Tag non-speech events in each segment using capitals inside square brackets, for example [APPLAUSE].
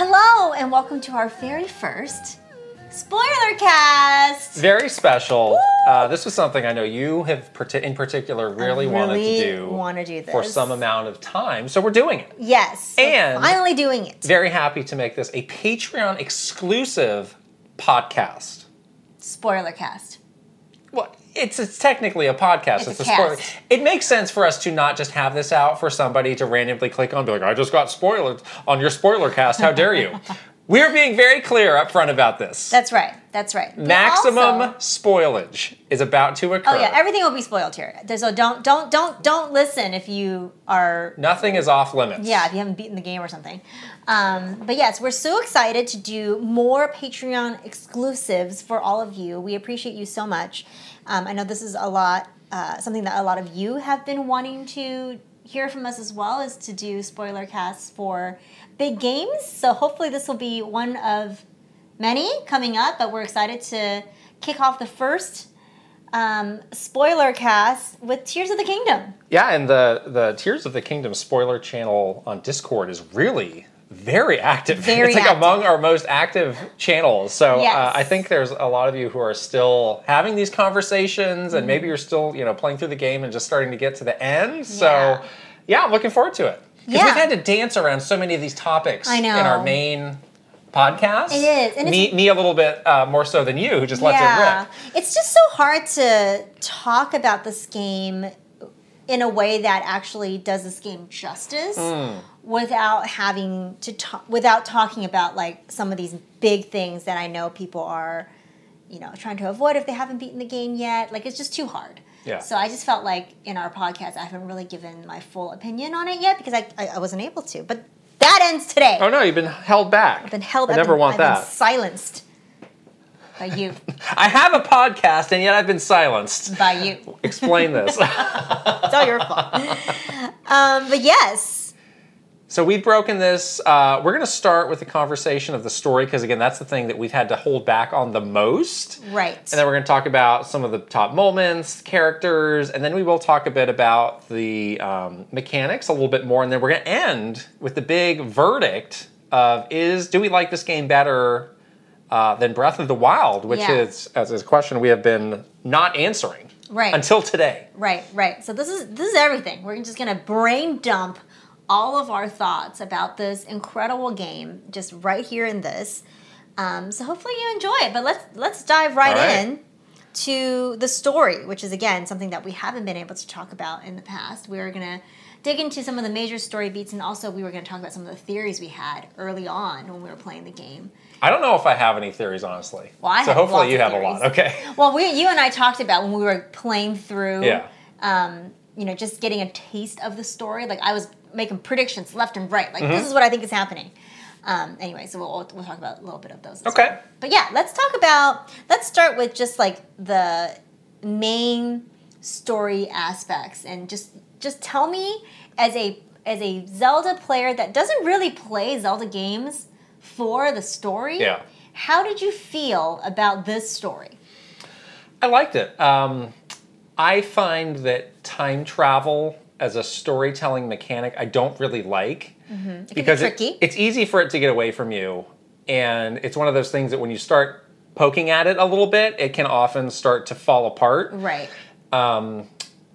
Hello, and welcome to our very first spoiler cast. Very special. Uh, this was something I know you have, in particular, really, wanted to really do. wanna do this for some amount of time. So we're doing it. Yes, And- finally doing it. Very happy to make this a Patreon exclusive podcast. Spoiler cast. Well, it's, it's technically a podcast. It's a spoiler. It makes sense for us to not just have this out for somebody to randomly click on, and be like, I just got spoiled on your spoiler cast. How dare you? [LAUGHS] We're being very clear up front about this. That's right. That's right. But Maximum also- spoilage is about to occur. oh yeah, everything will be spoiled here. So don't don't don't don't listen if you are Nothing is off limits. yeah if you haven't beaten the game or something. Um, but yes, we're so excited to do more Patreon exclusives for all of you. We appreciate you so much. Um, I know this is a lot, uh, something that a lot of you have been wanting to hear from us as well, is to do spoiler casts for big games. So hopefully this will be one of many coming up. But we're excited to kick off the first um, spoiler cast with Tears of the Kingdom. Yeah, and the the Tears of the Kingdom spoiler channel on Discord is really very active. [LAUGHS] Very it's like active. among our most active channels. So Yes. uh, I think there's a lot of you who are still having these conversations, and Mm-hmm. maybe you're still you know playing through the game and just starting to get to the end. So Yeah. yeah, I'm looking forward to it. Because Yeah. we've had to dance around so many of these topics I in our main podcast. It is, and me, me a little bit uh, more so than you, who just lets it rip. It's just so hard to talk about this game in a way that actually does this game justice Hmm. without having to talk without talking about like some of these big things that I know people are you know trying to avoid if they haven't beaten the game yet like it's just too hard Yeah. so I just felt like in our podcast I haven't really given my full opinion on it yet because I, I, I wasn't able to but that ends today Oh no, you've been held back. I've been held I never been- want I've that. been silenced by you [LAUGHS] I have a podcast and yet I've been silenced. by you [LAUGHS] Explain this. [LAUGHS] It's all your fault. um, but yes, so we've broken this. Uh, we're going to start with the conversation of the story because again, that's the thing that we've had to hold back on the most. right. And then we're going to talk about some of the top moments, characters, and then we will talk a bit about the um, mechanics a little bit more. And then we're going to end with the big verdict of is do we like this game better uh, than Breath of the Wild, which Yeah. is as is a question we have been not answering Right. until today. right, right. So this is this is everything. We're just gonna brain dump all of our thoughts about this incredible game just right here in this. Um, so hopefully you enjoy it. But let's let's dive right, right. in to the story, which is again something that we haven't been able to talk about in the past. We're gonna dig into some of the major story beats, and also we were gonna talk about some of the theories we had early on when we were playing the game. I don't know if I have any theories, honestly. Well, I so hopefully you have a lot. Okay. Well, we, you and I talked about when we were playing through, Yeah. um, you know, just getting a taste of the story. Like I was making predictions left and right. Like Mm-hmm. this is what I think is happening. Um, anyway, so we'll, we'll talk about a little bit of those. Okay. well. But yeah, let's talk about. Let's start with just like the main story aspects, and just just tell me as a as a Zelda player that doesn't really play Zelda games for the story. Yeah. How did you feel about this story? I liked it. Um, I find that time travel as a storytelling mechanic, I don't really like Mm-hmm. be because it- tricky. it's easy for it to get away from you, and it's one of those things that when you start poking at it a little bit, it can often start to fall apart. Right. Um,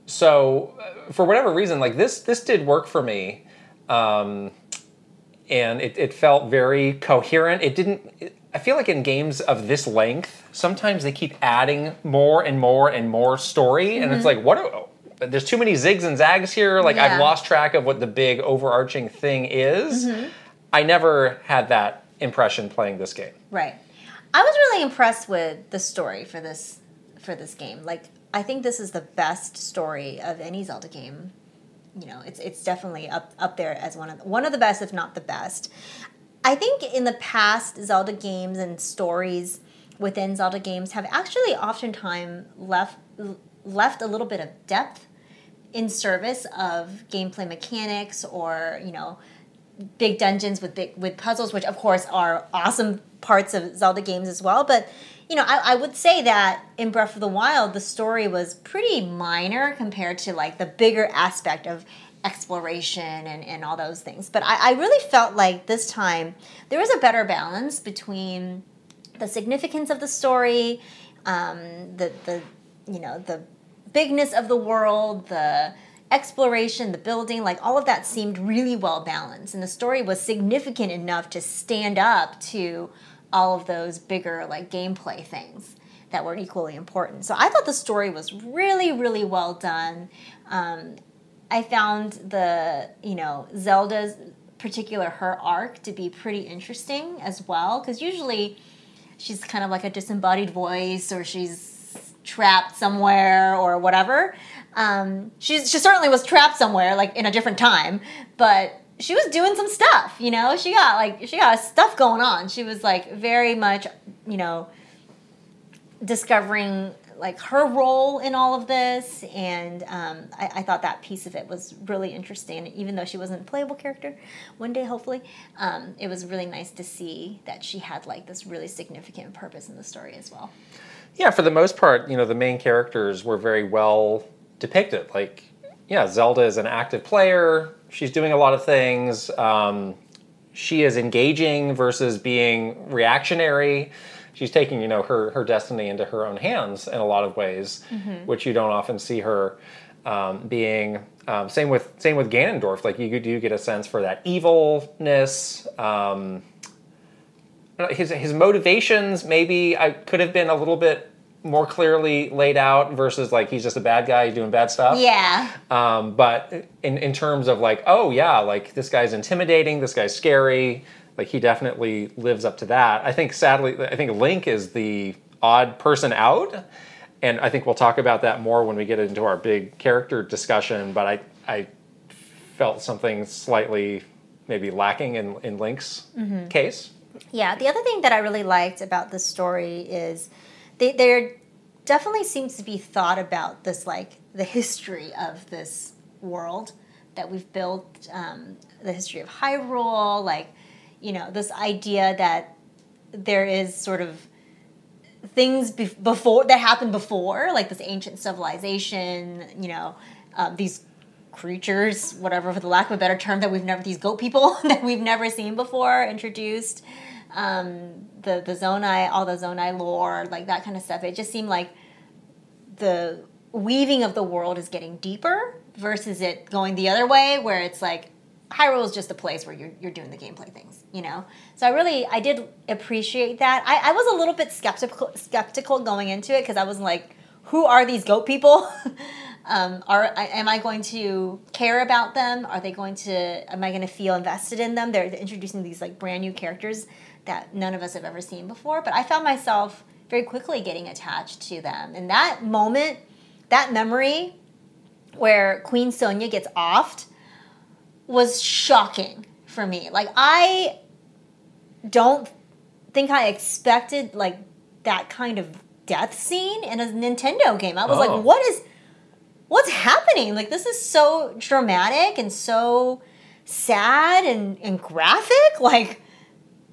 so uh, for whatever reason like this this did work for me um, and it, it felt very coherent it didn't it, i feel like in games of this length sometimes they keep adding more and more and more story and it's mm-hmm. like what are, there's too many zigs and zags here like Yeah. i've lost track of what the big overarching thing is mm-hmm. i never had that impression playing this game Right. I was really impressed with the story for this for this game. Like I think this is the best story of any Zelda game. You know, it's it's definitely up up there as one of one of the best, if not the best. I think in the past Zelda games and stories within Zelda games have actually oftentimes left left a little bit of depth in service of gameplay mechanics or you know big dungeons with big with puzzles, which of course are awesome parts of Zelda games as well. But you know, I, I would say that in Breath of the Wild, the story was pretty minor compared to like the bigger aspect of exploration and, and all those things. But I, I really felt like this time there was a better balance between the significance of the story, um, the the you know the bigness of the world, the exploration, the building, like all of that seemed really well balanced. And the story was significant enough to stand up to all of those bigger, like gameplay things that were equally important. So I thought the story was really, really well done. Um, I found the, you know, Zelda's particular, her arc to be pretty interesting as well, because usually she's kind of like a disembodied voice or she's trapped somewhere or whatever. Um, she she certainly was trapped somewhere, like in a different time, but she was doing some stuff. You know, she got like she got stuff going on. She was like very much, you know, discovering like her role in all of this, and um, I, I, thought that piece of it was really interesting. Even though she wasn't a playable character, one day hopefully, um, it was really nice to see that she had like this really significant purpose in the story as well. Yeah, for the most part, you know, the main characters were very well depicted. Like, yeah, Zelda is an active player. She's doing a lot of things. Um, she is engaging versus being reactionary. She's taking, you know, her her destiny into her own hands in a lot of ways, mm-hmm. which you don't often see her um, being. Um, same with same with Ganondorf. Like you do get a sense for that evilness. Um, his his motivations maybe I could have been a little bit more clearly laid out versus like he's just a bad guy doing bad stuff. Yeah. Um, but in in terms of like oh yeah like this guy's intimidating, this guy's scary, like he definitely lives up to that. I think sadly I think Link is the odd person out, and I think we'll talk about that more when we get into our big character discussion. But I I felt something slightly maybe lacking in in Link's mm-hmm. case. Yeah, the other thing that I really liked about the story is they, there definitely seems to be thought about this, like the history of this world that we've built, um, the history of Hyrule, like, you know, this idea that there is sort of things be- before that happened before, like this ancient civilization, you know, um, these creatures, whatever, for the lack of a better term, that we've never, these goat people [LAUGHS] that we've never seen before introduced. Um, the, the Zonai, all the Zonai lore, like that kind of stuff. It just seemed like the weaving of the world is getting deeper versus it going the other way where it's like Hyrule is just a place where you're, you're doing the gameplay things, you know? So I really, I did appreciate that. I, I was a little bit skeptical, skeptical going into it because I was like, who are these goat people? [LAUGHS] Um, are am I going to care about them? Are they going to? Am I going to feel invested in them? They're introducing these like brand new characters that none of us have ever seen before. But I found myself very quickly getting attached to them. And that moment, that memory, where Queen Sonia gets offed, was shocking for me. Like I don't think I expected like that kind of death scene in a Nintendo game. I was oh. like, what is what's happening? Like this is so dramatic and so sad and, and graphic. Like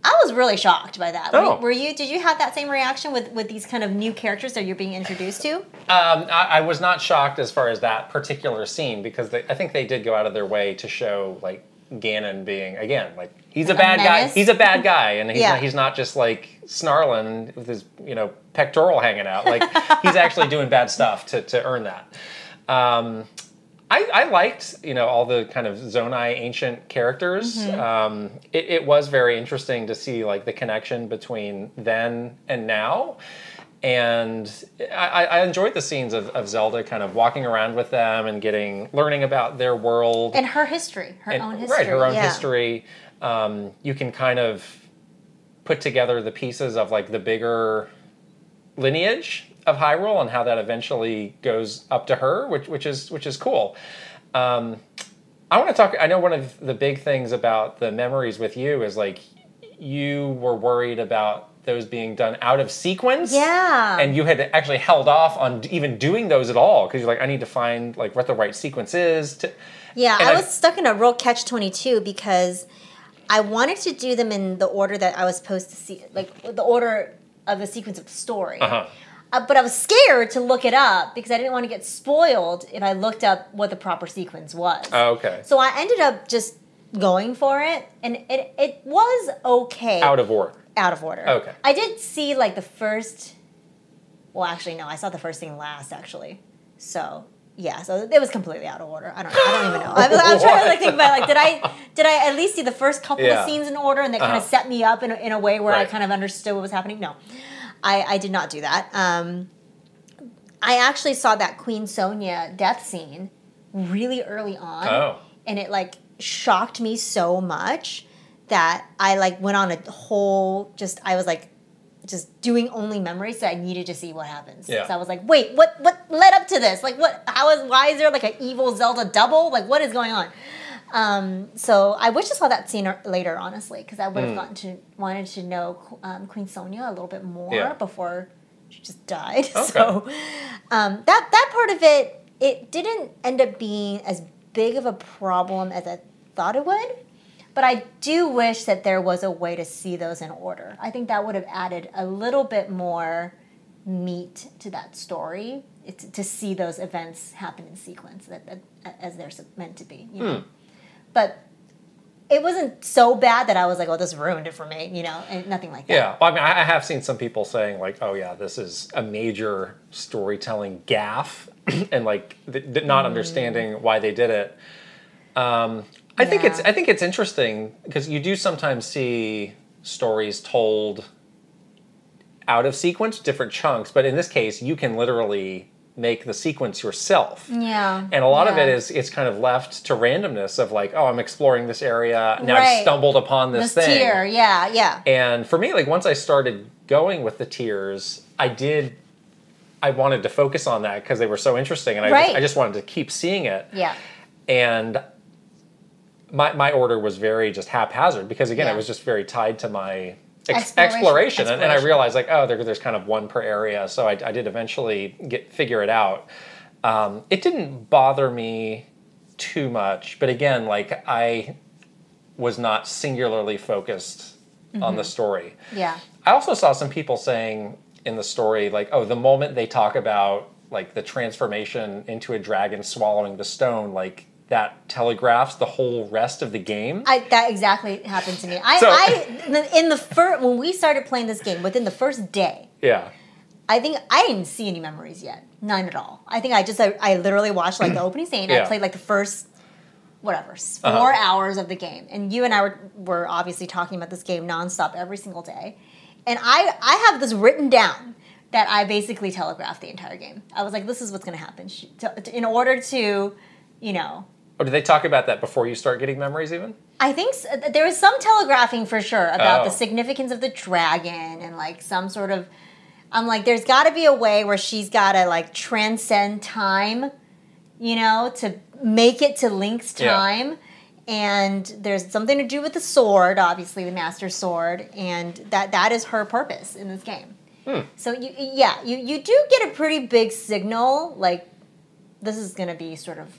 I was really shocked by that. Oh. Were, were, you? Did you have that same reaction with with these kind of new characters that you're being introduced to? Um, I, I, was not shocked as far as that particular scene because they, I think they did go out of their way to show like Ganon being again like he's a, a bad menace. guy. He's a bad guy, and he's yeah. not, he's not just like snarling with his you know pectoral hanging out. Like he's actually doing bad stuff to to earn that. Um, I, I, liked, you know, all the kind of Zonai ancient characters. Mm-hmm. Um, it, it, was very interesting to see like the connection between then and now. And I, I enjoyed the scenes of, of, Zelda kind of walking around with them and getting learning about their world and her history, her and, own history, right? Her own yeah. history. Um, you can kind of put together the pieces of like the bigger lineage of Hyrule and how that eventually goes up to her, which which is which is cool. Um, I want to talk. I know one of the big things about the memories with you is like you were worried about those being done out of sequence. Yeah. And you had actually held off on even doing those at all because you're like, I need to find like what the right sequence is. To, Yeah, I I- was stuck in a real catch twenty two because I wanted to do them in the order that I was supposed to see, like the order of the sequence of the story. Uh-huh. Uh, but I was scared to look it up because I didn't want to get spoiled if I looked up what the proper sequence was. Oh, okay. So I ended up just going for it, and it it was okay. Out of order. out of order. Okay. I did see like the first. Well, actually, no. I saw the first thing last, actually. So yeah, so it was completely out of order. I don't. I don't even know. I was, I was trying to like think about like did I did I at least see the first couple Yeah. of scenes in order and that kind Uh-huh. of set me up in a, in a way where I kind of understood what was happening? No, I I did not do that. Um, I actually saw that Queen Sonia death scene really early on Oh. and it like shocked me so much that I like went on a whole just I was like just doing only memories that I needed to see what happens. Yeah. So I was like, wait, what what led up to this? Like what how is why is there like an evil Zelda double? Like what is going on? Um, so I wish I saw that scene er- later, honestly, because I would have gotten to wanted to know um, Queen Sonia a little bit more Yeah. before she just died. [LAUGHS] Okay. So um, that that part of it, it didn't end up being as big of a problem as I thought it would. But I do wish that there was a way to see those in order. I think that would have added a little bit more meat to that story it's, to see those events happen in sequence that, that, as they're meant to be. You know? But it wasn't so bad that I was like, "Oh, this ruined it for me," you know, and nothing like that. Yeah, well, I mean, I have seen some people saying like, "Oh yeah, this is a major storytelling gaffe," [CLEARS THROAT] and like th- th- Mm. not understanding why they did it. Um, I think it's I think it's interesting because you do sometimes see stories told out of sequence, different chunks, but in this case, you can literally make the sequence yourself. Yeah. And a lot of it is it's kind of left to randomness of like, oh, I'm exploring this area, now I've stumbled upon this, this thing. tear. Yeah, yeah. And for me, like once I started going with the tears, I did. I wanted to focus on that because they were so interesting, and I, Right. just, I just wanted to keep seeing it. Yeah. And my my order was very just haphazard because again, Yeah. it was just very tied to my ex- Exploration. exploration, And, and I realized like, oh, there, there's kind of one per area, so I, I did eventually get figure it out. Um, it didn't bother me too much, but again, like I was not singularly focused on Mm-hmm. the story. Yeah. I also saw some people saying in the story, like, oh, the moment they talk about like the transformation into a dragon swallowing the stone, like that telegraphs the whole rest of the game. I, that exactly happened to me. I, So- I in the first when we started playing this game within the first day, yeah. I think I didn't see any memories yet, none at all. I think I just I, I literally watched like the [CLEARS THROAT] opening scene. I played like the first whatever 4 Uh-huh. hours of the game, and you and I were were obviously talking about this game nonstop every single day. And I I have this written down that I basically telegraphed the entire game. I was like, this is what's going to happen in order to, you know, Or did they talk about that before you start getting memories even? I think s- there was some telegraphing for sure about Oh. the significance of the dragon and like some sort of. I'm like, there's got to be a way where she's got to like transcend time, you know, to make it to Link's Yeah. time. And there's something to do with the sword, obviously the Master Sword, and that that is her purpose in this game. Hmm. So you, yeah, you you do get a pretty big signal, like this is gonna be sort of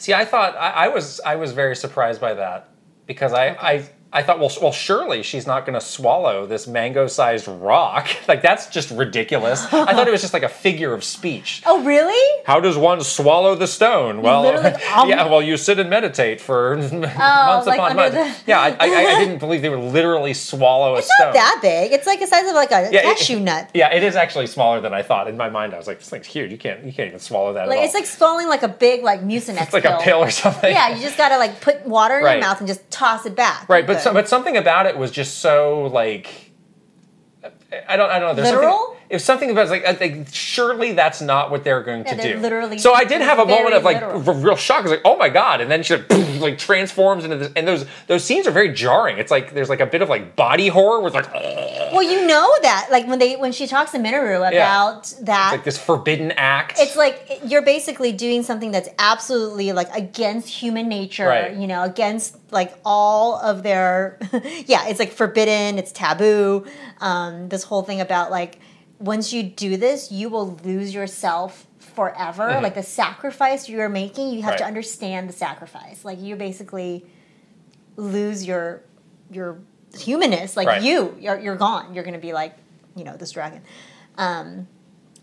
See, I thought I, I was I was very surprised by that because I, I I thought, well, well, surely she's not going to swallow this mango-sized rock. [LAUGHS] Like that's just ridiculous. I thought it was just like a figure of speech. Oh, really? How does one swallow the stone? Well, [LAUGHS] um, yeah, well, you sit and meditate for [LAUGHS] months like upon months. the- Yeah, I, I, I didn't believe they would literally swallow a stone. It's not that big. It's like the size of like a Yeah, it- cashew nut. Yeah, it is actually smaller than I thought. In my mind, I was like, this thing's huge. You can't, you can't even swallow that. Like it's like swallowing like a big like mucinex it's like a pill or something. Yeah, you just gotta like put water in Right. your mouth and just toss it back. Right, You're but so, but something about it was just so like I don't I don't know. There's Literal? Something, if something about it's like surely that's not what they're going Yeah, to they're do. literally- So I did have a moment of like literal. real shock. I was like, oh my god! And then she like, [LAUGHS] like transforms into this, and those those scenes are very jarring. It's like there's like a bit of like body horror with like "Ugh," well, you know that like when they when she talks to Mineru about that, like this forbidden act. it's like you're basically doing something that's absolutely like against human nature Right. you know against like all of their [LAUGHS] yeah it's like forbidden it's taboo um, this whole thing about like once you do this you will lose yourself forever like the sacrifice you're making you have to Mm-hmm. Understand the sacrifice like you basically lose your your humanness like Right. you you're, you're gone you're gonna be like you know this dragon um,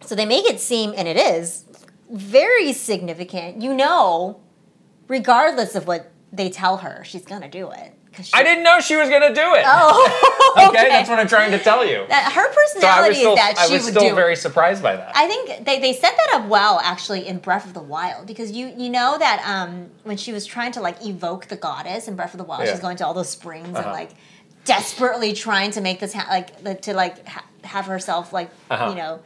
so they make it seem, and it is, very significant. You know, regardless of what they tell her, she's gonna do it. she- I didn't know she was gonna do it. Oh, [LAUGHS] okay, that's what I'm trying to tell you. That her so I personality still, is that I she was still very it. surprised by that. I think they, they set that up well actually in Breath of the Wild because you you know that um, when she was trying to like evoke the goddess in Breath of the Wild, Yeah. she's going to all those springs and Uh-huh. like desperately trying to make this ha- like to like ha- have herself like Uh-huh. you know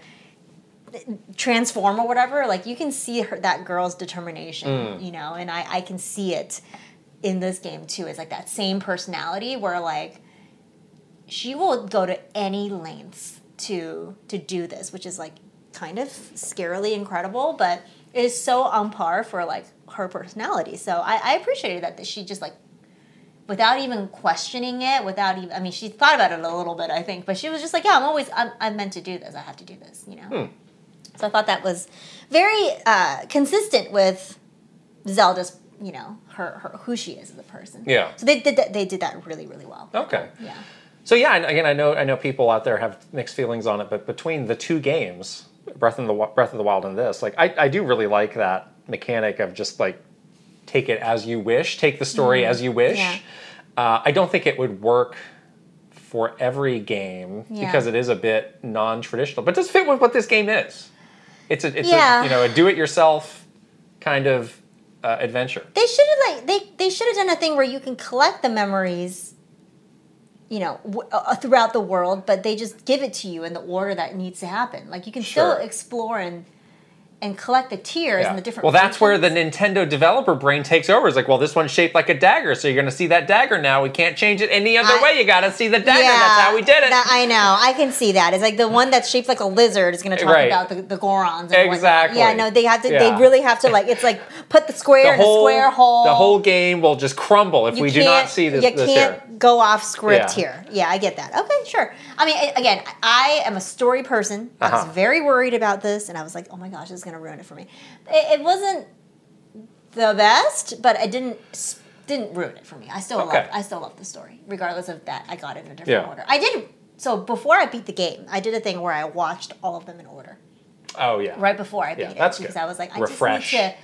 transform or whatever. Like you can see her that girl's determination, Mm. you know, and I I can see it in this game too. is like that same personality where like she will go to any lengths to to do this, which is like kind of scarily incredible, but it is so on par for like her personality. So I, I appreciated that that she just like without even questioning it, without even I mean she thought about it a little bit, I think, but she was just like, Yeah, I'm always I'm I'm meant to do this. I have to do this, you know? So I thought that was very uh, consistent with Zelda's, you know, her, her who she is as a person. Yeah. So they did that. They did that really, really well. okay. Yeah. So yeah, and again, I know I know people out there have mixed feelings on it, but between the two games, Breath of the Breath of the Wild and this, like I, I do really like that mechanic of just like take it as you wish, take the story as you wish. Mm-hmm. Yeah. Uh, I don't think it would work for every game Yeah. because it is a bit non-traditional, but it does fit with what this game is. It's a it's Yeah. a you know a do-it-yourself kind of uh, adventure. They should have like they they should have done a thing where you can collect the memories, you know, w- uh, throughout the world, but they just give it to you in the order that needs to happen. Like you can still explore and and collect the tears and the different. Well, that's where the. Nintendo developer brain takes over. It's like, well, this one's shaped like a dagger, so you're going to see that dagger now. We can't change it any other I- way. You got to see the dagger. Yeah, that's how we did it. that- I know. I can see that. It's like the one that's shaped like a lizard is going to talk Right. about the, the Gorons. And whatnot. Exactly. Yeah, no, they have to. Yeah. They really have to like. It's like put the square the in whole a square hole. the whole game will just crumble if You we do not see this. You this can't here. go off script Yeah. here. Yeah, I get that. Okay, sure. I mean, again, I am a story person. I Uh-huh. was very worried about this, and I was like, oh my gosh, this is going to ruin it for me. It, it wasn't the best, but it didn't didn't ruin it for me. I still Okay. love I still love the story, regardless of that. I got it in a different Yeah. order. I did so before I beat the game. I did a thing where I watched all of them in order Oh yeah. right before I beat Yeah, it because good. I was like, I Refresh. just need to.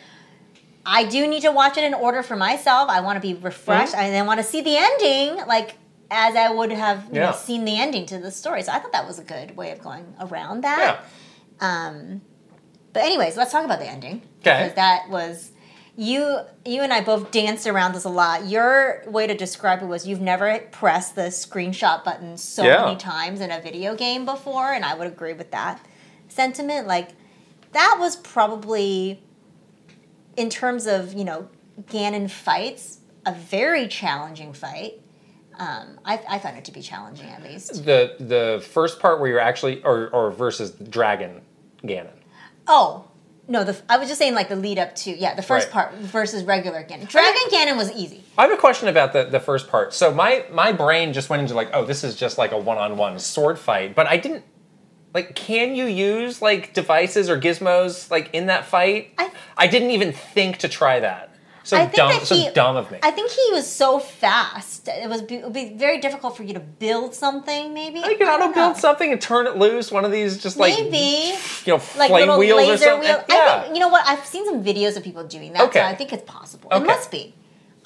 I do need to watch it in order for myself. I want to be refreshed. Mm-hmm. I then want to see the ending, like as I would have Yeah. know, seen the ending to the story. So I thought that was a good way of going around that. Yeah. Um, but anyways, let's talk about the ending Okay. because that was you. You and I both danced around this a lot. Your way to describe it was you've never pressed the screenshot button so Yeah. many times in a video game before, and I would agree with that sentiment. Like that was probably, in terms of you know Ganon fights, a very challenging fight. Um, I, I found it to be challenging at least. The the first part where you're actually or or versus Dragon Ganon. Oh. No, the, I was just saying like the lead up to yeah the first Right. part versus regular Ganon. Dragon Ganon was easy. I have a question about the, the first part. So my my brain just went into like, oh, this is just like a one on one sword fight, but I didn't like. Can you use like devices or gizmos like in that fight? I- I didn't even think to try that. So I think dumb, that so he, dumb of me. I think he was so fast. It was it would be very difficult for you to build something. Maybe you can auto build something and turn it loose. One of these just like Maybe you know like flame wheels or something. wheel. Yeah. I think you know what? I've seen some videos of people doing that. Okay. So I think it's possible. It must be.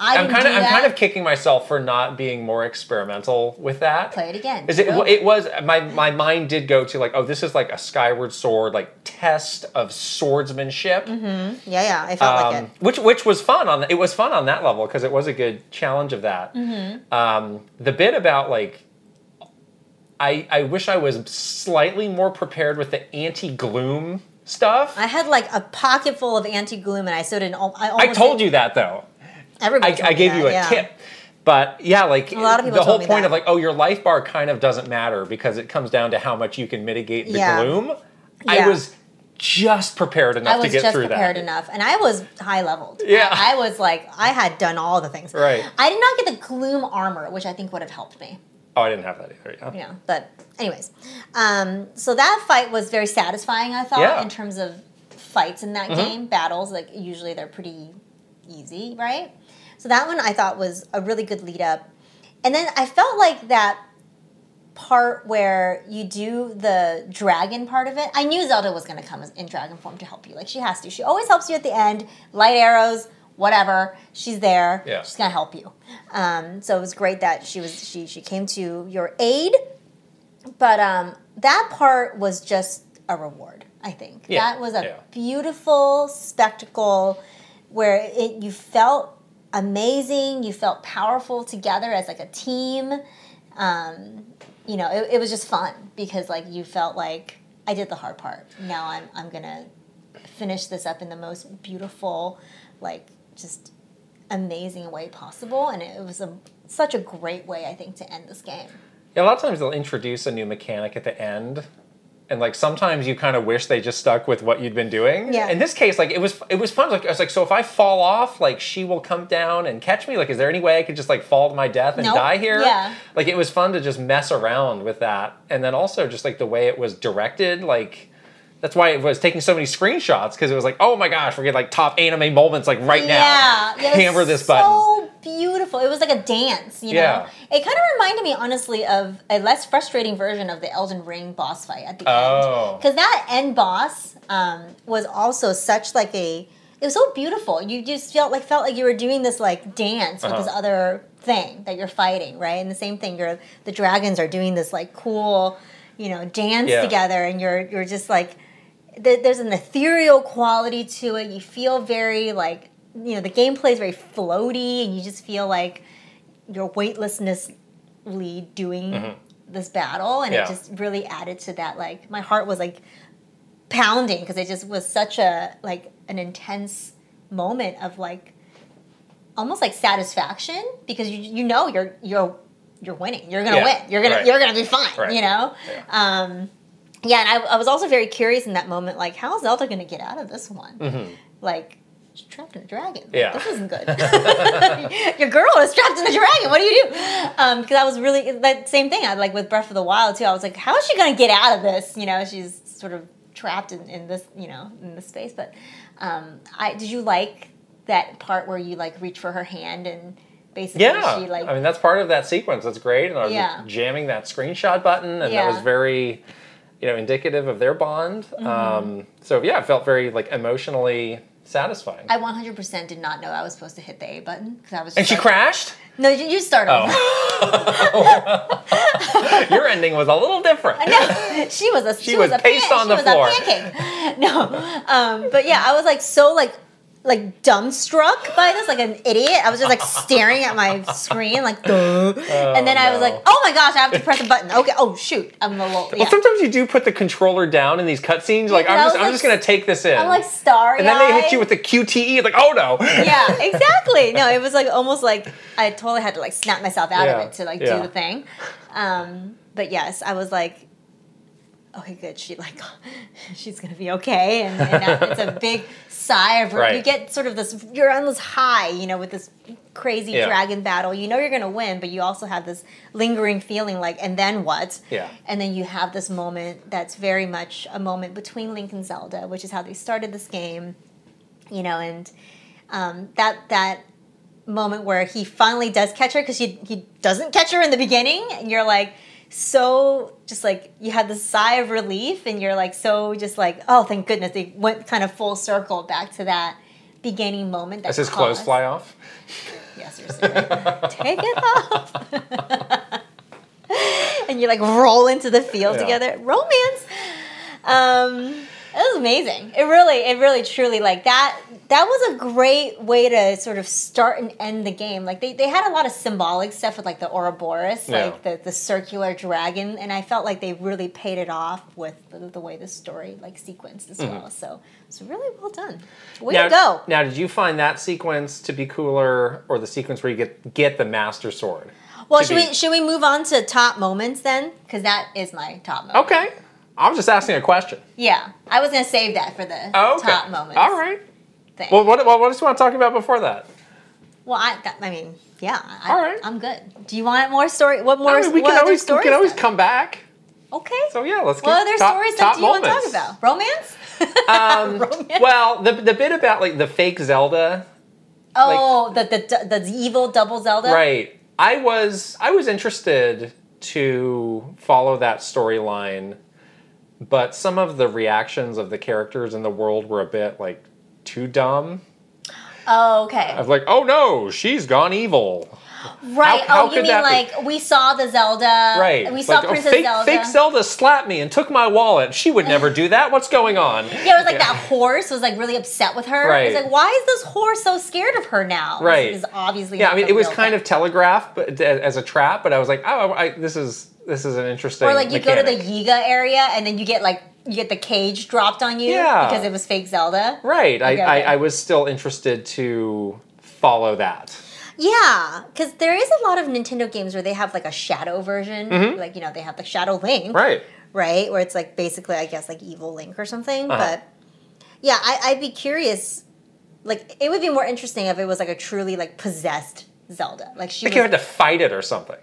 I I'm kind of I'm kind of kicking myself for not being more experimental with that. Play it again. Is it? It was my my mind did go to like, oh, this is like a Skyward Sword like test of swordsmanship, Mm-hmm. yeah, yeah. I felt like um, it. which which was fun on it was fun on that level because it was a good challenge of that. Mm-hmm. Um, the bit about like. I, I wish I was slightly more prepared with the anti-gloom stuff. I had like a pocket full of anti gloom, and I sewed in. al- I, I told you that though. Everybody. I, I gave that, you a yeah. tip. But yeah, like lot of people the whole point that. of like, oh, your life bar kind of doesn't matter because it comes down to how much you can mitigate the Yeah. gloom. I was just prepared enough I was to get just through prepared enough, and I was high leveled. Yeah. I, I was like, I had done all the things. Right. I did not get the gloom armor, which I think would have helped me. Oh, I didn't have that either. Yeah. know but anyways um, so that fight was very satisfying i thought Yeah. Mm-hmm. in terms of fights in that game battles like usually they're pretty easy right so that one i thought was a really good lead up. And then i felt like that part where you do the dragon part of it i knew zelda was going to come in dragon form to help you. Like she has to. She always helps you at the end. Light arrows whatever. She's there. Yeah. she's going to help you. Um, so it was great that she was she she came to your aid. But um, that part was just a reward i think. Yeah, that was a yeah. beautiful spectacle where it you felt amazing. You felt powerful together as like a team. Um, you know it, it was just fun because like you felt like i did the hard part. Now i'm, I'm gonna finish this up in the most beautiful like just amazing way possible and it was a such a great way i think to end this game. Yeah, a lot of times they'll introduce a new mechanic at the end. And like sometimes you kind of wish they just stuck with what you'd been doing. Yeah. In this case, like it was it was fun. Like I was like, so if I fall off, like she will come down and catch me. Like, is there any way I could just like fall to my death and Nope. die here? Yeah. Like it was fun to just mess around with that. And then also just like the way it was directed, like that's why it was taking so many screenshots because it was like, oh my gosh, we're getting like top anime moments like right now. Yeah, yeah, it was Hammer this button. Beautiful. It was like a dance, you know. Yeah. It kind of reminded me, honestly, of a less frustrating version of the Elden Ring boss fight at the Oh. end. Because that end boss um, was also such like a. It was so beautiful. You just felt like felt like you were doing this like dance with this Uh-huh. other thing that you're fighting, right? And the same thing, you're the dragons are doing this like cool, you know, dance Yeah. together, and you're you're just like there's an ethereal quality to it. You feel very like you know the gameplay is very floaty, and you just feel like you're weightlessnessly doing this battle, and Mm-hmm. Yeah. it just really added to that. Like my heart was like pounding because it just was such a like an intense moment of like almost like satisfaction because you you know you're you're you're winning. You're gonna Yeah, win. You're gonna right. you're gonna be fine. Right. You know. Yeah. Um, yeah, and I, I was also very curious in that moment, like, how is Zelda going to get out of this one? Like, she's trapped in a dragon. Yeah. this isn't good. [LAUGHS] [LAUGHS] Your girl is trapped in a dragon. What do you do? Because I was really that same thing. I like with Breath of the Wild too. I was like, how is she going to get out of this? You know, she's sort of trapped in, in this, you know, in this space. But um, I did you like that part where you like reach for her hand and basically Yeah, she like I mean that's part of that sequence. That's great, and I was Yeah. jamming that screenshot button, and Yeah. that was very, you know, indicative of their bond. Mm-hmm. Um, so yeah, it felt very like emotionally satisfying. I 100% did not know I was supposed to hit the A button because I was. and she like- crashed. No, you, you start over. [LAUGHS] Your ending was a little different. No, she was a she, was a paced pan- on she the was floor. A pancake. [LAUGHS] No, um, but yeah, I was like so like like dumbstruck by this, like an idiot. I was just like staring at my screen, like, Duh. [LAUGHS] and then I was no. like, oh my gosh, I have to press a button. Okay, oh shoot, I'm a little. Yeah. Well, sometimes you do put the controller down in these cutscenes. Like Yeah, I'm just, I'm like- just gonna take this in. I'm like starry. and then they hit you with the QTE. Like oh no. yeah, [LAUGHS] exactly. No, it was like almost like I totally had to like snap myself out Yeah, of it to like do the thing. Um, but yes, I was like, okay, good. She like, [LAUGHS] she's gonna be okay, and, and it's a big sigh of relief. You get sort of this, you're on this high, you know, with this crazy Yeah. dragon battle. You know you're gonna win, but you also have this lingering feeling like, and then what? Yeah. And then you have this moment that's very much a moment between Link and Zelda, which is how they started this game, you know, and um, that that moment where he finally does catch her because he he doesn't catch her in the beginning, and you're like so just like you had this sigh of relief, and you're like so just like oh thank goodness they went kind of full circle back to that beginning moment. That As his clothes fly off. yes yeah, seriously. Take it off. [LAUGHS] and you like roll into the field Yeah. together. Romance. Um, it was amazing. It really, it really, truly like that. That was a great way to sort of start and end the game. Like they, they had a lot of symbolic stuff with like the Ouroboros, Yeah. like the, the circular dragon, and I felt like they really paid it off with the, the way the story like sequenced as mm-hmm. well. So it's really well done. Way now, to go. Now, did you find that sequence to be cooler, or the sequence where you get get the Master Sword? Well, should be- we should we move on to top moments then? Because that is my top moment. Okay, I was just asking a question. Yeah, I was gonna save that for the Oh, okay. top moments. All right. Thing. Well, what, what, what do you want to talk about before that? Well, I, I mean, yeah. I, All right. I'm good. Do you want more story? What more? I mean, we can always we can always come back. Okay. So yeah, let's get what other top, stories that do you want to talk moments. about? Romance? [LAUGHS] Um, Romance? well, the the bit about like the fake Zelda, oh, the, the the the evil double Zelda. right? I was I was interested to follow that storyline, but some of the reactions of the characters in the world were a bit like too dumb. Oh, okay. I was like, oh no, she's gone evil. Right. how oh, you mean be? like we saw the Zelda? Right. We saw like, oh, Princess fake, Zelda. Fake Zelda slapped me and took my wallet. She would never do that. What's going on? [LAUGHS] Yeah, it was like that horse was like really upset with her. Right. It's like, why is this horse so scared of her now? This Right. is obviously. Yeah, I mean, it was kind thing. of telegraphed, but as a trap. But I was like, oh, I, this is this is an interesting. Or like you go to the. Yiga area and then you get like you get the cage dropped on you Yeah. because it was fake Zelda. right. I, Okay, I, okay. I was still interested to follow that. Yeah, because there is a lot of Nintendo games where they have like a shadow version, like you know they have the Shadow Link, Mm-hmm. Right. right? Where it's like basically, I guess, like Evil Link or something. Uh-huh. But yeah, I, I'd be curious. Like, it would be more interesting if it was like a truly like possessed Zelda. Like she, Like was, you had to fight it or something.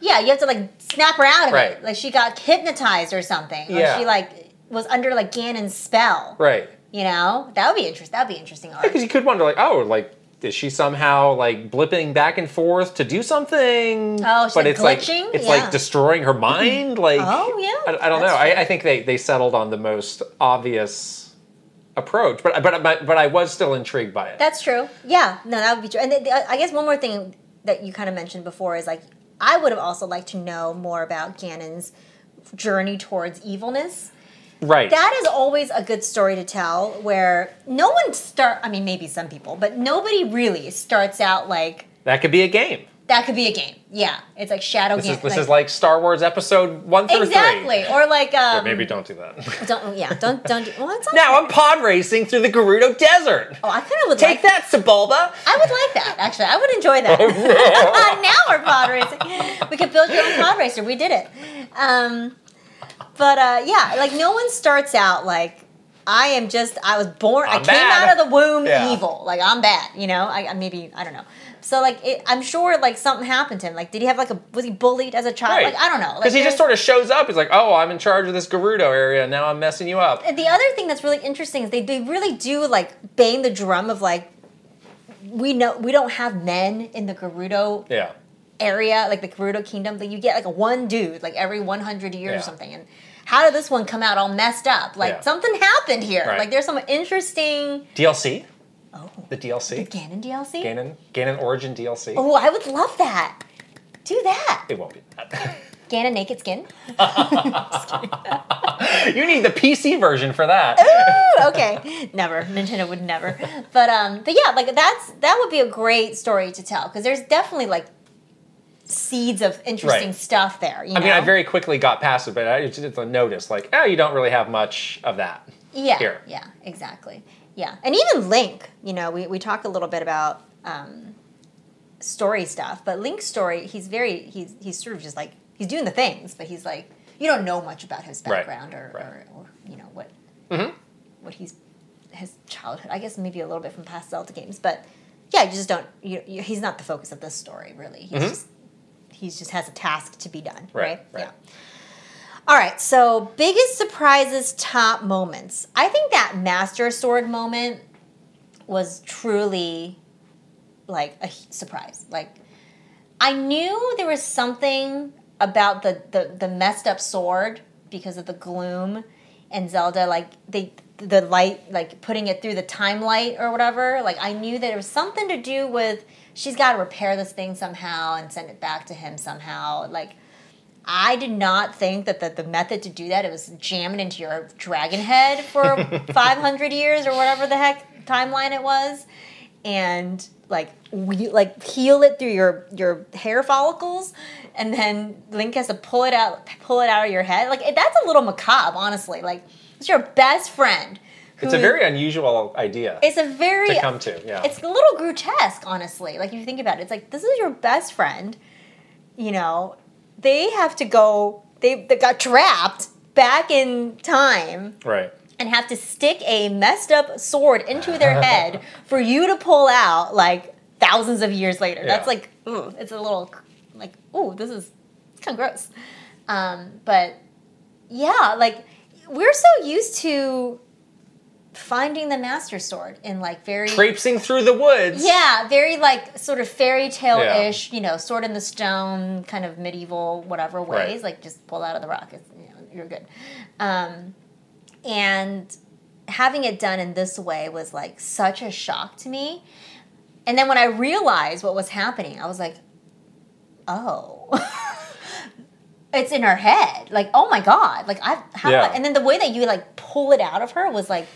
yeah, you have to like snap her out of Right. it. Like she got hypnotized or something. Or Yeah. she like was under like Ganon's spell. Right. You know, that would be interesting. That would be interesting art. Because you could wonder, like, oh, like. Is she somehow like blipping back and forth to do something? Oh, she's, but like, it's like glitching? it's Yeah. like destroying her mind. [CLEARS THROAT] Like, Oh, yeah, I, I don't know. I. I think they, they settled on the most obvious approach, but but but but I was still intrigued by it. That's true. Yeah, no, that would be true. And th- th- I guess one more thing that you kind of mentioned before is like I would have also liked to know more about Ganon's journey towards evilness. Right. That is always a good story to tell where no one start I mean maybe some people, but nobody really starts out like that could be a game. that could be a game. Yeah. It's like Shadow This Ganon. is this is like Star Wars Episode one through Exactly. Or like um Or maybe don't do that. [LAUGHS] don't yeah, don't don't do well, [LAUGHS] now I'm pod racing through the Gerudo Desert. Oh, I kind of would Take like that, Sebulba. I would like that, actually. I would enjoy that. [LAUGHS] now we're pod racing. We could build your own pod racer. We did it. Um, but uh, yeah, like no one starts out like, I am just, I was born, I I'm came bad. out of the womb Yeah. evil. Like, I'm bad, you know? I, I maybe, I don't know. So, like, it, I'm sure, like, something happened to him. Like, did he have, like, a, was he bullied as a child? Like, I don't know. Like, Because he just sort of shows up. He's like, oh, I'm in charge of this Gerudo area. and Now I'm messing you up. the other thing that's really interesting is they, they really do like bang the drum of like we know we don't have men in the Gerudo Yeah. Area, like the Gerudo Kingdom, that you get like a one dude like every 100 years Yeah. or something. And how did this one come out all messed up? Like Yeah. something happened here. Right. Like there's some interesting. DLC. Oh, The DLC. Ganon DLC. Ganon. Ganon Origin DLC. Oh, I would love that. Do that. It won't be that. [LAUGHS] Ganon naked skin. [LAUGHS] [LAUGHS] you need the PC version for that. Ooh, okay, never. Nintendo would never. But um, but yeah, like that's that would be a great story to tell because there's definitely like seeds of interesting Right. stuff there. You I mean, I very quickly got past it, but I just it's a notice like, oh, you don't really have much of that. Yeah, here. yeah, exactly. Yeah, and even Link, you know, we, we talk a little bit about um, story stuff, but Link's story, he's very, he's, he's sort of just like, he's doing the things, but he's like, you don't know much about his Right, background or, right. or, or, you know, what, Mm-hmm. what he's, his childhood. I guess maybe a little bit from past Zelda games, but yeah, you just don't, you, you, he's not the focus of this story, really. He's just, he's just has a task to be done. Right, right? right. Yeah. All right, so biggest surprises, top moments. I think that Master Sword moment was truly like a surprise. Like I knew there was something about the, the the messed up sword because of the gloom and Zelda like they the light like putting it through the time light or whatever. Like I knew that it was something to do with she's got to repair this thing somehow and send it back to him somehow. Like I did not think that the, the method to do that it was jam it into your dragon head for [LAUGHS] 500 years or whatever the heck timeline it was, and like we, like heal it through your your hair follicles, and then Link has to pull it out pull it out of your head. Like that's a little macabre, honestly. Like it's your best friend. It's a very unusual idea it's a very to come to. Yeah. it's a little grotesque, honestly. Like if you think about it, it's like this is your best friend. You know, they have to go. They, they got trapped back in time right. and have to stick a messed up sword into their [LAUGHS] head for you to pull out like thousands of years later. That's like, ooh, it's a little like, ooh, this is kind of gross. Um, but yeah, like we're so used to finding the master sword in like very Traipsing through the woods. yeah, very like sort of fairy tale ish, you know, sword in the stone, kind of medieval, whatever ways. Right. Like just pull out of the rock, it's, you know, you're good. Um, and having it done in this way was like such a shock to me. And then when I realized what was happening, I was like, oh. [LAUGHS] it's in her head. Like, oh my god. Like I how Yeah. and then the way that you like pull it out of her was like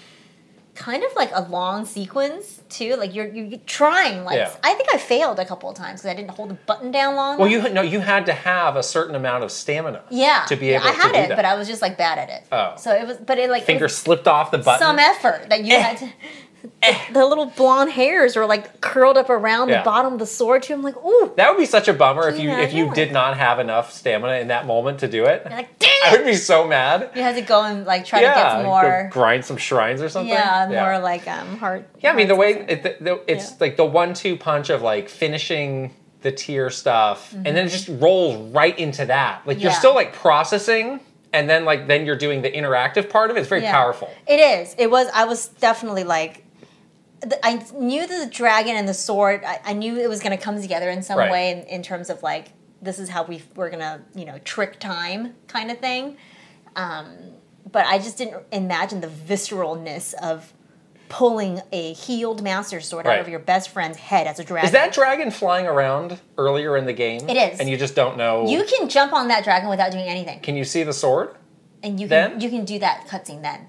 kind of like a long sequence too. Like you're you're trying. Like Yeah. I think I failed a couple of times because I didn't hold the button down long. Well, you no, you had to have a certain amount of stamina. yeah To be Yeah, able I had to do it, but I was just like bad at it. Oh. so it was. But it like it Finger was slipped off the button. some effort that you had [LAUGHS] to. The, the little blonde hairs are like curled up around Yeah. the bottom of the sword too. I'm like, ooh. that would be such a bummer if you if you did not have enough stamina in that moment to do it. You're like, dang I it! would be so mad. You had to go and like try to get some go more. grind some shrines or something. Yeah, more like um heart. Yeah, I mean the way it, the, the, it's Yeah. like the one-two punch of like finishing the tear stuff, and then it just Mm-hmm. rolls right into that. Like you're Yeah. still like processing, and then like then you're doing the interactive part of it. It's very Yeah. powerful. It is. It was. I was definitely like. The- I knew the dragon and the sword. I, I knew it was going to come together in some Right. way in, in terms of like this is how we we're going to you know trick time kind of thing. Um, but I just didn't imagine the visceralness of pulling a healed master sword out of your best friend's head as a dragon. Is that dragon flying around earlier in the game? It is. and you just don't know. you can jump on that dragon without doing anything, can you see the sword? and you can Then? you can do that cutscene then.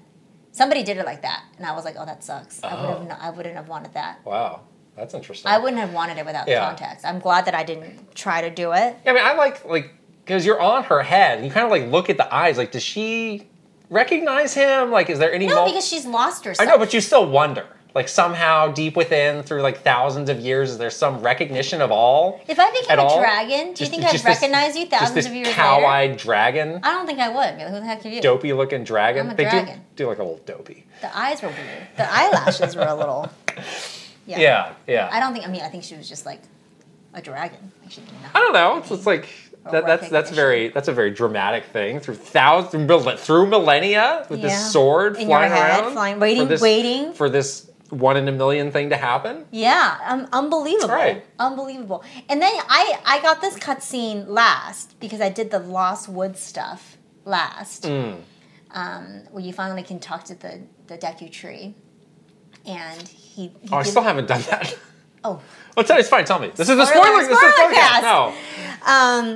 Somebody did it like that, and I was like, "Oh, that sucks. I would Oh. have. Not, I wouldn't have wanted that. Wow, that's interesting. I wouldn't have wanted it without Yeah. context. I'm glad that I didn't try to do it. Yeah, I mean, I like like because you're on her head, and you kind of like look at the eyes. Like, does she recognize him? Like, is there any? No, mo- because she's lost herself. I know, but you still wonder. Like somehow deep within, through like thousands of years, is there some recognition of all? if I became a all? dragon, do you Just- think I'd this- recognize you thousands of years later? cow-eyed dragon, I don't think I would. Who the heck are you? dopey looking dragon. I'm a they dragon. do do like a little dopey. The eyes were weird. The eyelashes were a little. [LAUGHS] Yeah. Yeah, yeah. I don't think. I mean, I think she was just like a dragon. Like she did not. I don't know. It's, it's like that, that's that's very that's a very dramatic thing through thousands through millennia with Yeah. this sword In flying head, around, flying- waiting- for this, waiting. for this one in a million thing to happen. Yeah, um, unbelievable. Right. Unbelievable. And then I I got this cutscene last because I did the Lost Woods stuff last, Mm. um, where you finally can talk to the the Deku tree, and he. he Oh, I still haven't done that. [LAUGHS] Oh. Well, tell it's fine. Tell me. This is the Spoiler- spoiler. This is the spoiler podcast. cast. No.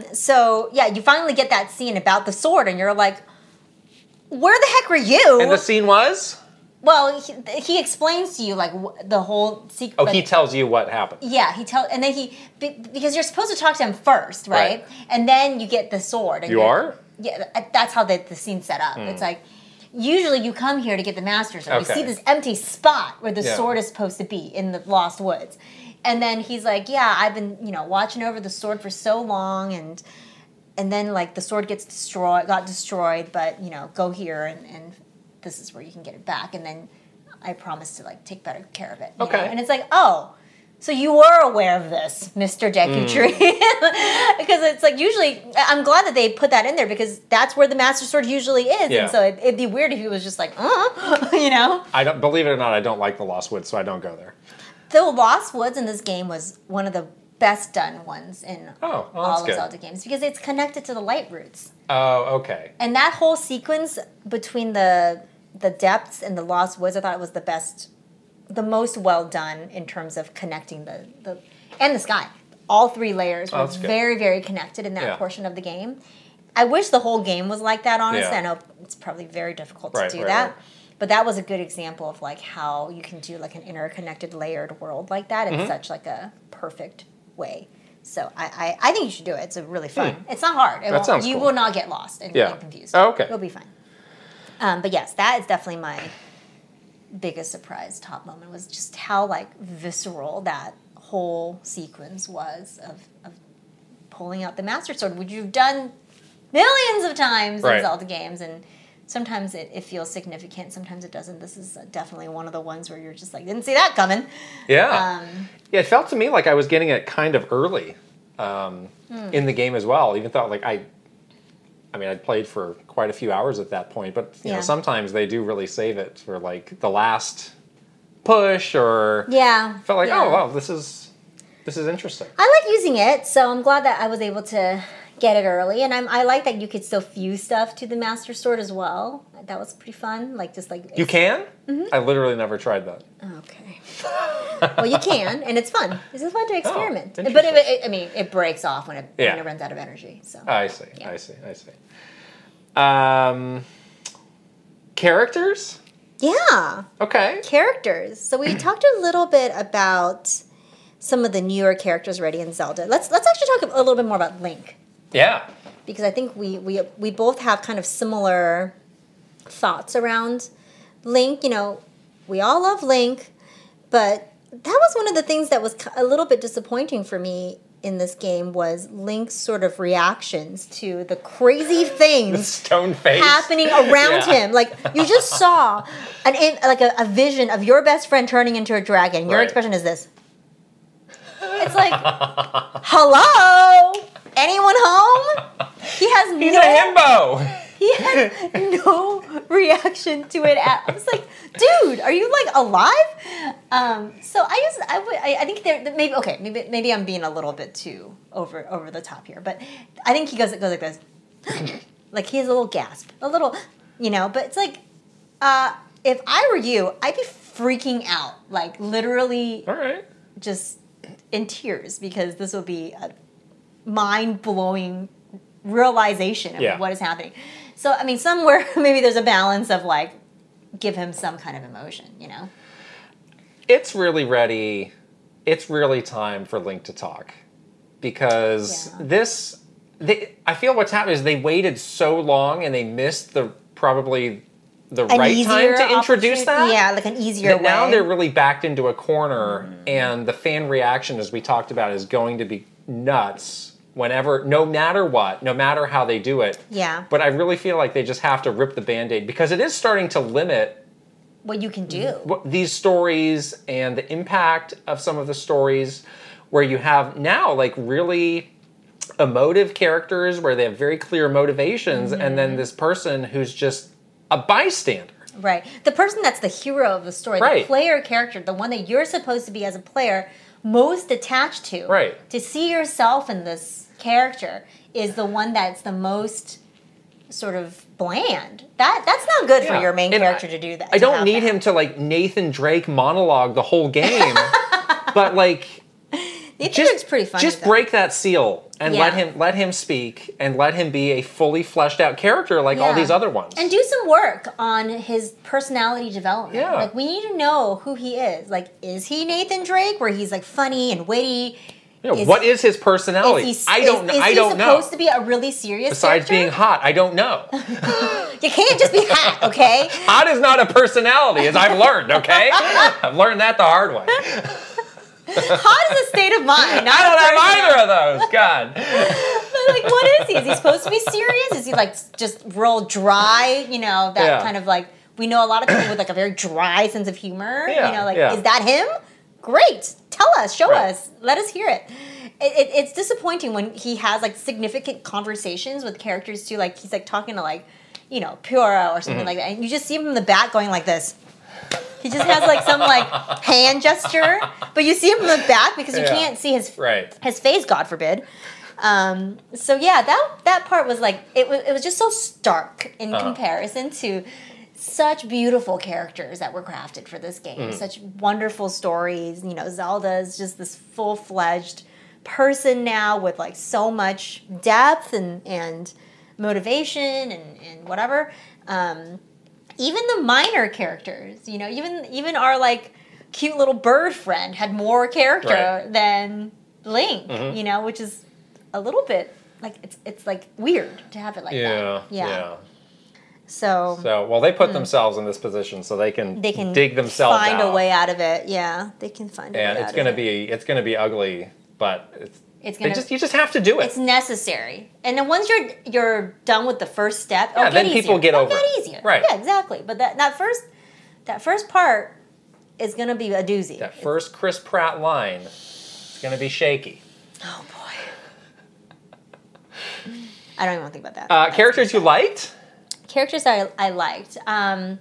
Um, so yeah, you finally get that scene about the sword, and you're like, "Where the heck were you?" And the scene was. Well, he, he explains to you like the whole secret. Oh, he tells you what happened. Yeah, he tells, and then he be, because you're supposed to talk to him first, right? Right. And then you get the sword. And You you're- Yeah, that's how the, the scene's set up. It's hmm. like usually you come here to get the master sword. You see this empty spot where the Yeah. sword is supposed to be in the Lost Woods, and then he's like, "Yeah, I've been you know watching over the sword for so long, and and then like the sword gets destroyed, got destroyed, but you know go here and and this is where you can get it back, and then I promise to like take better care of it. you know? Okay. and it's like oh." So you were aware of this, Mr. Deku Mm. Tree, [LAUGHS] because it's like usually. I'm glad that they put that in there because that's where the Master Sword usually is, Yeah. and so it, it'd be weird if he was just like, uh, [LAUGHS] you know. I don't believe it or not. I don't like the Lost Woods, so I don't go there. The Lost Woods in this game was one of the best done ones in Oh, well, all of good. Zelda games because it's connected to the light roots. Oh, okay. And that whole sequence between the the depths and the Lost Woods, I thought it was the best, the most well done in terms of connecting the the and the sky. All three layers Oh, were good. very very connected in that Yeah. portion of the game. I wish the whole game was like that. Honestly, Yeah. I know it's probably very difficult Right, to do right, that. right. But that was a good example of like how you can do like an interconnected layered world like that Mm-hmm. in such like a perfect way. So I, I, I think you should do it. It's a really fun. It's not hard. It Hmm. That sounds you cool. will not get lost and, Yeah. and confused. Oh, okay. You'll be fine. Um, but yes, that is definitely my biggest surprise top moment was just how like visceral that whole sequence was of, of pulling out the master sword, which you've done millions of times Right. in Zelda games and sometimes it, it feels significant, sometimes it doesn't. This is definitely one of the ones where you're just like, didn't see that coming. Yeah. Um, yeah, it felt to me like I was getting it kind of early um, Hmm. in the game as well. Even though, like, I, I mean, I'd played for quite a few hours at that point, but you Yeah. know, sometimes they do really save it for like the last push, or yeah. felt like, oh, yeah. oh wow, this is this is interesting. I like using it, so I'm glad that I was able to get it early, and I'm, I like that you could still fuse stuff to the Master Sword as well. That was pretty fun. Like just like You can? Mm-hmm. I literally never tried that. Okay. well, you can, and it's fun. It's just fun to [LAUGHS] experiment. but it, Oh, it, I mean, it breaks off when it Yeah. when it runs out of energy. So I see. Yeah. I see. I see. Um, characters? yeah, Okay. characters. So we [CLEARS THROAT] talked a little bit about some of the newer characters already in Zelda. Let's let's actually talk a little bit more about Link. Yeah. because I think we, we we both have kind of similar thoughts around Link. You know, we all love Link, but that was one of the things that was a little bit disappointing for me in this game was Link's sort of reactions to the crazy [LAUGHS] things Stone face. happening around Yeah. him. Like you just saw an like a, a vision of your best friend turning into a dragon. Your Right. expression is this. It's like, hello, anyone home? He has He's no, a himbo. he has no reaction to it. At, I was like, dude, are you like alive? Um, so I just, I would, I, I think there, maybe okay, maybe maybe I'm being a little bit too over over the top here, but I think he goes goes like this, [CLEARS THROAT] like he has a little gasp, a little, you know. But it's like, uh, if I were you, I'd be freaking out, like literally All right. just in tears because this will be a mind blowing realization of Yeah. what is happening. So, I mean, somewhere [LAUGHS] maybe there's a balance of like, give him some kind of emotion, you know? It's really ready. It's really time for Link to talk because Yeah. this. They, I feel what's happened is they waited so long and they missed the probably the An right time to introduce opportunity- that. Yeah, like an easier that way. now they're really backed into a corner and the fan reaction as we talked about is going to be nuts whenever no matter what no matter how they do it Yeah. but i really feel like they just have to rip the band-aid because it is starting to limit what you can do. what- these stories and the impact of some of the stories where you have now like really emotive characters where they have very clear motivations and Mm-hmm. then this person who's just a bystander Right. The person that's the hero of the story, Right. the player character, the one that you're supposed to be as a player most attached to. Right. To see yourself in this character is the one that's the most sort of bland. That that's not good for your main And character I- to do that. I don't need that. him to like Nathan Drake monologue the whole game, [LAUGHS] but like Nathan just Drake's pretty funny. just though. break that seal and let him let him speak and let him be a fully fleshed out character like all these other ones. And do some work on his personality development. Yeah. Like we need to know who he is. Like, is he Nathan Drake, where he's like funny and witty? Know, is- what is his personality? Is he, I don't. Is, know. is I don't know. He's supposed to be a really serious? Besides character? being hot, I don't know. [LAUGHS] you can't just be hot, okay? [LAUGHS] hot is not a personality, as I've learned. Okay, [LAUGHS] I've learned that the hard way. Hot is a state of mind. I don't have either of those. God. [LAUGHS] But like, what is he? Is he supposed to be serious? Is he like just real dry? You know, that Yeah. kind of like we know a lot of people with like a very dry sense of humor. Yeah, you know, like yeah. is that him? great. Tell us, show Right. us, let us hear it. It, it. It's disappointing when he has like significant conversations with characters too. Like he's like talking to like, you know, Purah or Mm-hmm. something like that, and you just see him from the back going like this. He just has like some like hand gesture, but you see him from the back because you Yeah. can't see his Right. his face, God forbid. Um, so yeah, that that part was like it was it was just so stark in Uh-huh. comparison to such beautiful characters that were crafted for this game. Mm. Such wonderful stories. You know, Zelda is just this full fledged person now with like so much depth and and motivation and and whatever. Um, even the minor characters, you know, even even our like cute little bird friend had more character Right. than Link, Mm-hmm. you know, which is a little bit like it's it's like weird to have it like Yeah, that. yeah. So, So, well, they put themselves in this position so they can Mm. they can dig themselves find out. a way out of it. Yeah, they can find a and way it's gonna it. be it's gonna be ugly, but it's It's gonna just you just have to do it. it's necessary. And then once you're you're done with the first step, Yeah, then get people easier. get It'll over get easier. Right. Yeah, exactly. But that that first that first part is gonna be a doozy. that first Chris Pratt line, is gonna be shaky. Oh boy. I don't even want to think about that. Uh, characters you liked? characters I, I liked. Um,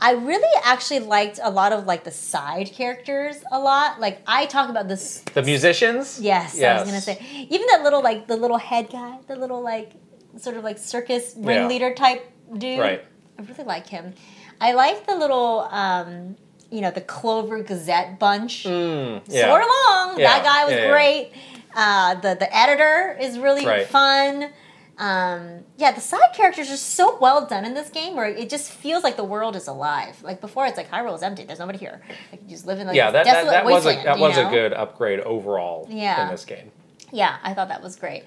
I really actually liked a lot of like the side characters a lot. Like I talk about this. The musicians? Yes, I was gonna say even that little like the little head guy, the little like sort of like circus ringleader type dude. Right. I really like him. I like the little. Um, you know the Clover Gazette bunch. Mm, yeah. Soar Long. Yeah, That guy was yeah, yeah. great. Uh, the the editor is really Right. fun. Um, yeah, the side characters are so well done in this game where it just feels like the world is alive. Like before, it's like Hyrule is empty. There's nobody here. Like you just live in like Yeah, that, that, that was a that was know? a good upgrade overall Yeah. in this game. Yeah, I thought that was great.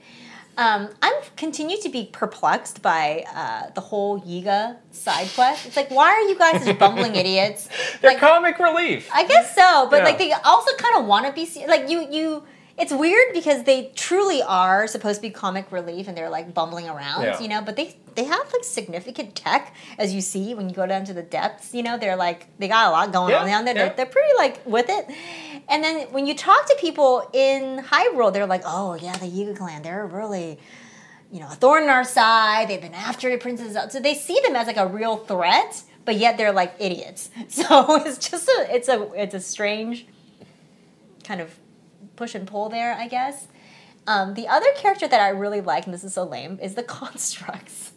Um, I'm continue to be perplexed by uh, the whole Yiga side quest. It's like, why are you guys such bumbling [LAUGHS] idiots? They're Like, comic relief. I guess so, but Yeah. like they also kind of want to be like you you. It's weird because they truly are supposed to be comic relief and they're like bumbling around, Yeah. you know. But they they have like significant tech, as you see when you go down to the depths. You know, they're like they got a lot going Yeah, on down there. yeah. They're, they're pretty like with it. And then when you talk to people in Hyrule, they're like, oh yeah, the Yiga clan, they're really you know, a thorn in our side. They've been after the princess. So they see them as like a real threat, but yet they're like idiots. [LAUGHS] So it's just a it's a it's a strange kind of push and pull there, I guess. Um, the other character that I really like, and this is so lame, is the [LAUGHS] constructs.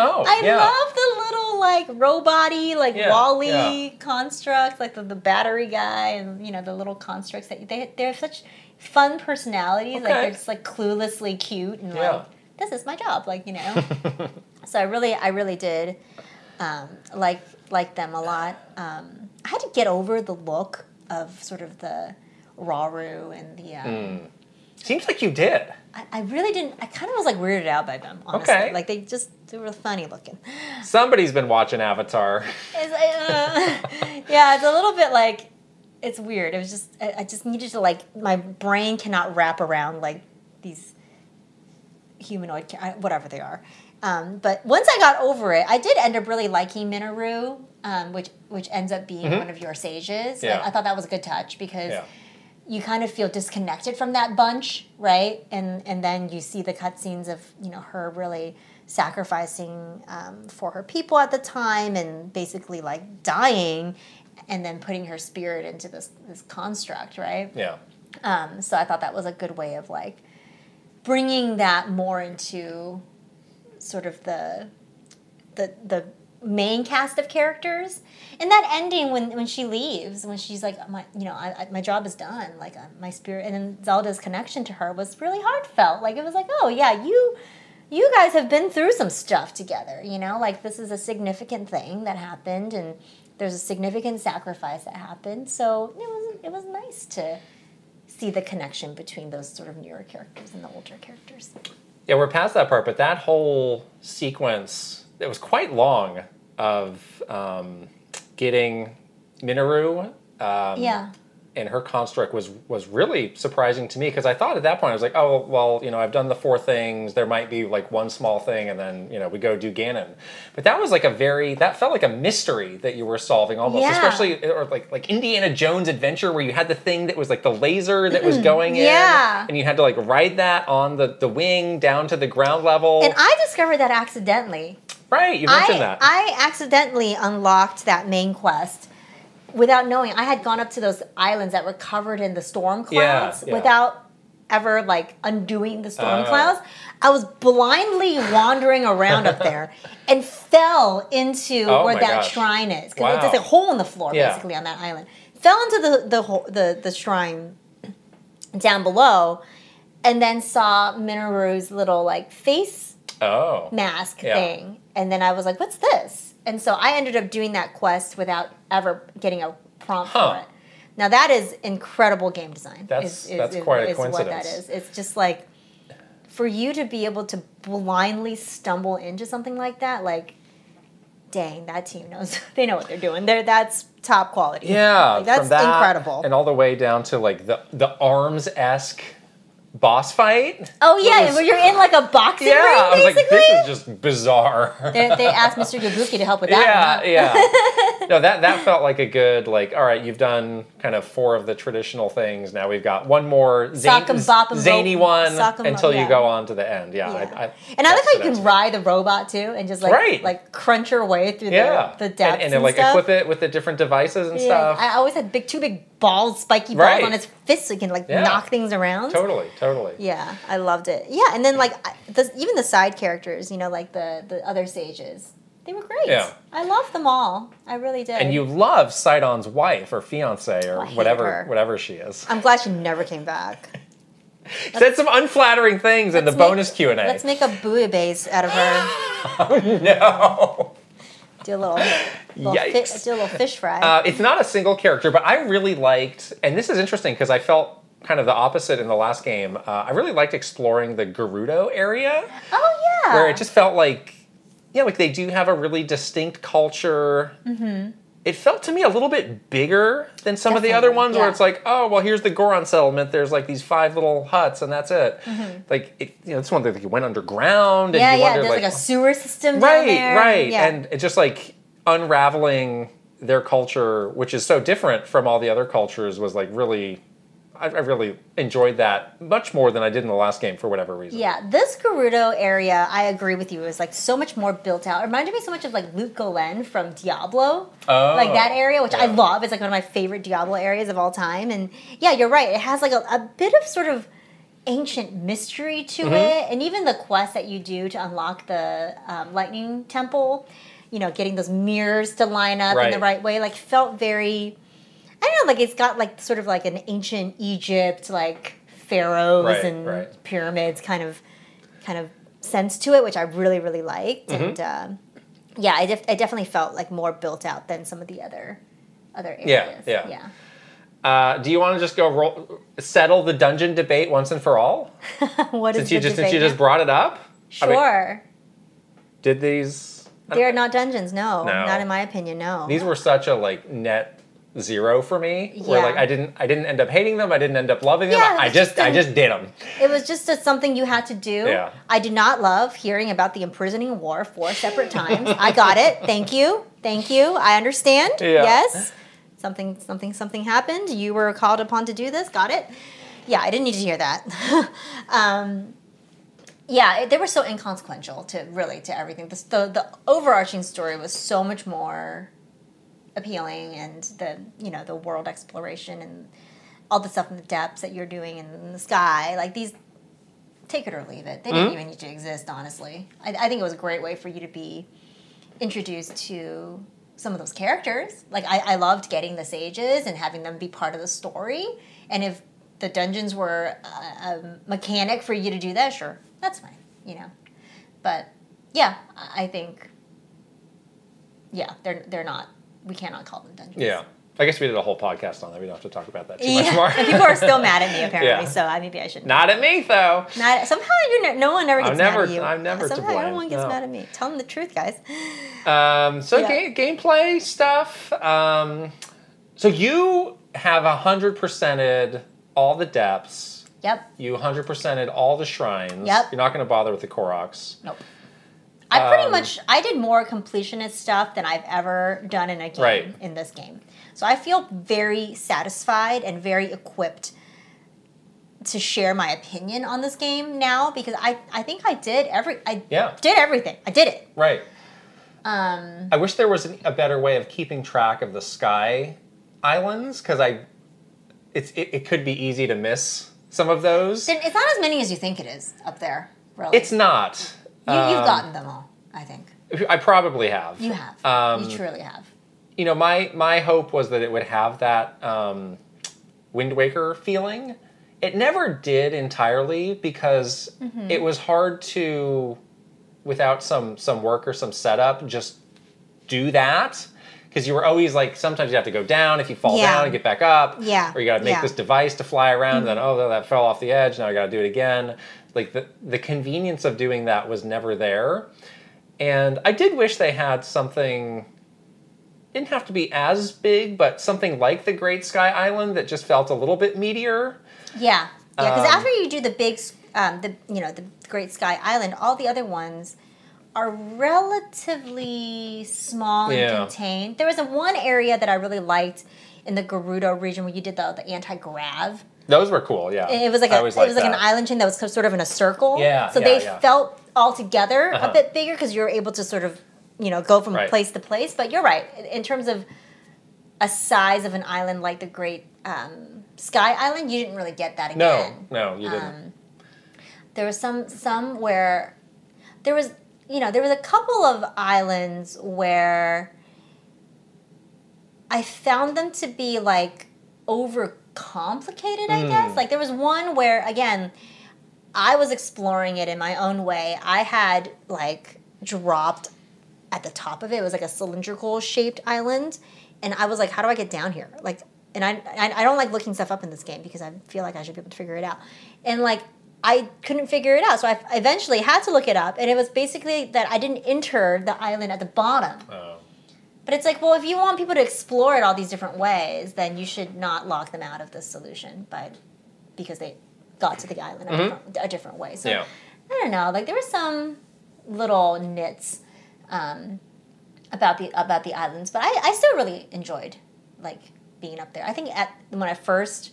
Oh, I yeah. love the little like robot-y, like Yeah, WALL-E yeah. constructs, like the, the battery guy, and you know the little constructs that they they have such fun personalities. Like Okay. they're just like cluelessly cute and like this is my job, like you know. [LAUGHS] so I really I really did um, like like them a lot. Um, I had to get over the look of sort of the Rauru and the. Um, Hmm. Seems like you did. I, I really didn't. I kind of was like weirded out by them. Honestly, Okay. like they just they were funny looking. Somebody's been watching Avatar. [LAUGHS] It's uh, [LAUGHS] yeah, it's a little bit like it's weird. It was just I, I just needed to like my brain cannot wrap around like these humanoid whatever they are. Um, but once I got over it, I did end up really liking Mineru, um, which which ends up being one of your sages. Mm-hmm. Yeah. I, I thought that was a good touch because Yeah. You kind of feel disconnected from that bunch, right? And and then you see the cutscenes of you know her really sacrificing um, for her people at the time, and basically like dying, and then putting her spirit into this this construct, right? Yeah. Um, so I thought that was a good way of like bringing that more into sort of the the the main cast of characters and that ending when when she leaves when she's like my you know I, I, my job is done. Like uh, my spirit and then Zelda's connection to her was really heartfelt. Like it was like oh yeah you you guys have been through some stuff together you know? Like this is a significant thing that happened and there's a significant sacrifice that happened. So it was it was nice to see the connection between those sort of newer characters and the older characters. Yeah, we're past that part, but that whole sequence, it was quite long of um, getting Mineru um, yeah and her construct was was really surprising to me because I thought at that point I was like, oh well, you know, I've done the four things. There might be like one small thing, and then you know we go do Ganon. But that was like a very that felt like a mystery that you were solving almost, Yeah. especially or like like Indiana Jones adventure where you had the thing that was like the laser that was going in, Yeah. and you had to like ride that on the the wing down to the ground level. And I discovered that accidentally. Right, you I, mentioned that. I accidentally unlocked that main quest without knowing. I had gone up to those islands that were covered in the storm clouds yeah. without ever like undoing the storm Oh. clouds. I was blindly wandering around up there [LAUGHS] and fell into Oh where that gosh. shrine is because Wow. there's a hole in the floor Yeah. basically on that island. Fell into the the the the shrine down below, and then saw Mineru's little like face oh, mask Yeah. thing. And then I was like, what's this? And so I ended up doing that quest without ever getting a prompt Huh. for it. Now that is incredible game design. That's- that's quite a What that coincidence. is. It's just like for you to be able to blindly stumble into something like that, like dang, that team knows [LAUGHS] they know what they're doing. They're that's top quality. Yeah, Like, that's that incredible. and all the way down to like the the arms esque boss fight. oh yeah, was- where you're in like a boxing Yeah, ring, I was like, this is just bizarre. they, they asked Mr. Yabuki to help with that. yeah, one, yeah. [LAUGHS] No, that that felt like a good like. All right, you've done kind of four of the traditional things. Now we've got one more zany, Sock 'em, bop 'em, zany one until yeah. you go on to the end. Yeah, Yeah. I, I, and I like how you can ride the robot too, and just like Right. like crunch your way through Yeah, the, the depths and, and, and, then like stuff. equip it with the different devices and Yeah, stuff. I always had big, two big balls, spiky balls Right. on his fists, so he can like Yeah. knock things around. totally, totally. Yeah, I loved it. Yeah, and then like the, even the side characters, you know, like the the other sages, they were great. Yeah. I loved them all. I really did. And you love Sidon's wife or fiance or oh, hate whatever her. whatever she is. I'm glad she never came back. [LAUGHS] Said some unflattering things in the make- bonus Q and A. Let's make a bouillabaisse out of her. [LAUGHS] Oh no. Do a little, little fi- do a little fish fry. Uh, it's not a single character, but I really liked, and this is interesting because I felt kind of the opposite in the last game. Uh, I really liked exploring the Gerudo area, oh yeah. where it just felt like, yeah, like they do have a really distinct culture. Mm-hmm. It felt to me a little bit bigger than some of the other Definitely, ones, where it's like, oh, well, here's the Goron settlement. There's like these five little huts, and that's it. Like, it, you know, it's one thing that you went underground, and Mm-hmm. yeah, you yeah. wondered, There's like, a sewer system right there. right Yeah. and it's just like unraveling their culture which is so different from all the other cultures was like really I, I really enjoyed that much more than i did in the last game for whatever reason Yeah, this Gerudo area, I agree with you, is like so much more built out. It reminded me so much of like Lut Gholein from Diablo. Oh, like that area, which I love. It's like one of my favorite Diablo areas of all time. And yeah, you're right. It has like a, a bit of sort of ancient mystery to Mm-hmm. it. And even the quest that you do to unlock the um, Lightning Temple, you know, getting those mirrors to line up in the Right. right way, like felt very. I don't know, like it's got like sort of like an ancient Egypt, like pharaohs Right, and right. pyramids kind of kind of sense to it, which I really really liked. Mm-hmm. And um, yeah, I, def- I definitely felt like more built out than some of the other other Yeah, areas. yeah. yeah. uh, do you want to just go roll, settle the dungeon debate once and for all [LAUGHS] what is since you the just since you just brought it up I mean, Sure, did these they're not dungeons. No, No. not in my opinion. No. these were such a like net zero for me where Yeah. like i didn't i didn't end up hating them i didn't end up loving them Yeah, i just just i just did them It was just a, something you had to do. Yeah. I did not love hearing about the imprisoning war four separate times. I got it. Thank you. Thank you. I understand. Yeah. Yes. Something something something happened. You were called upon to do this. Got it. Yeah, I didn't need to hear that. [LAUGHS] um, yeah, it, they were so inconsequential to really to everything. The, the the overarching story was so much more appealing, and the you know the world exploration and all the stuff in the depths that you're doing in the sky, like these. Take it or leave it. They Mm-hmm. didn't even need to exist, honestly. I, I think it was a great way for you to be introduced to some of those characters. Like I, I loved getting the sages and having them be part of the story. And if the dungeons were a, a mechanic for you to do that, sure, that's fine. You know, but yeah, I I think yeah, they're they're not. We cannot call them dungeons. yeah i guess we did a whole podcast on that we don't have to talk about that too Yeah. much more [LAUGHS] and people are still mad at me [LAUGHS] apparently. Yeah. So I maybe I should Not at me though. Not, somehow you're ne- no one ever gets never- mad at you. I'm never to somehow blame, everyone gets no. mad at me. Tell them the truth, guys. Um, so Yeah. ga- gameplay stuff. Um, so you have a hundred percented all the depths. Yep. You hundred percented all the shrines. Yep. You're not going to bother with the Koroks. Nope. I pretty Um, much I did more completionist stuff than I've ever done in a game Right. in this game. So I feel very satisfied and very equipped to share my opinion on this game now because I, I think I did every I Yeah. did everything. I did it. Right. Um, I wish there was an- a better way of keeping track of the sky islands because I, it's it, it could be easy to miss some of those. then it's not as many as you think it is up there. Really, It's not. You, you've Um, gotten them all. I think I probably have. you have. Um, you truly have. you know, my my hope was that it would have that um, Wind Waker feeling. It never did entirely because Mm-hmm. it was hard to, without some some work or some setup, just do that. Because you were always like, sometimes you have to go down if you fall Yeah. down and get back up. Yeah, Or you got to make yeah. Mm-hmm. this device to fly around. And then oh, that fell off the edge. Now I got to do it again. Like the the convenience of doing that was never there. And I did wish they had something didn't have to be as big, but something like the Great Sky Island that just felt a little bit meatier. Yeah, yeah. Because Um, after you do the big, um, the you know the Great Sky Island, all the other ones are relatively small and Yeah. contained. There was a one area that I really liked in the Gerudo region where you did the, the anti grav. Those were cool, yeah. It was like a, it was like an island chain that was sort of in a circle. Yeah, So yeah, they yeah. felt all together Uh-huh. a bit bigger because you were able to sort of you know go from Right. place to place. But you're right in terms of a size of an island like the Great um, Sky Island, you didn't really get that No, again no, you didn't. Um, there was some some where there was you know there was a couple of islands where I found them to be like over complicated I guess. Mm. Like there was one where again I was exploring it in my own way. I had like dropped at the top of it. It was like a cylindrical shaped island and I was like how do I get down here? Like and I, I I don't like looking stuff up in this game because I feel like I should be able to figure it out. And like I couldn't figure it out so I eventually had to look it up and it was basically that I didn't enter the island at the bottom. Oh. But it's like, well, if you want people to explore it all these different ways, then you should not lock them out of the solution, but because they got to the island a, different, a different way. So Yeah. I don't know. Like there were some little nits um, about the about the islands, but I, I still really enjoyed like being up there. I think at when I first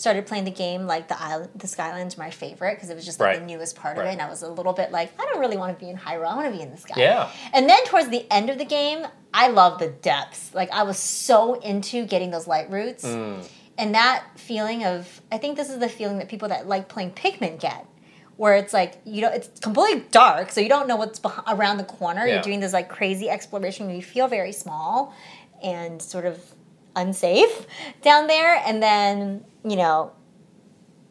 started playing the game, like the island, the Skylands were my favorite because it was just like the newest part of it, and I was a little bit like, I don't really want to be in Hyrule. I want to be in the sky. Yeah. And then towards the end of the game, I love the depths. Like I was so into getting those light roots. Mm. And that feeling of I think this is the feeling that people that like playing Pikmin get. Where it's like you know it's completely dark, so you don't know what's beh- around the corner. Yeah. You're doing this like crazy exploration where you feel very small and sort of unsafe down there, and then you know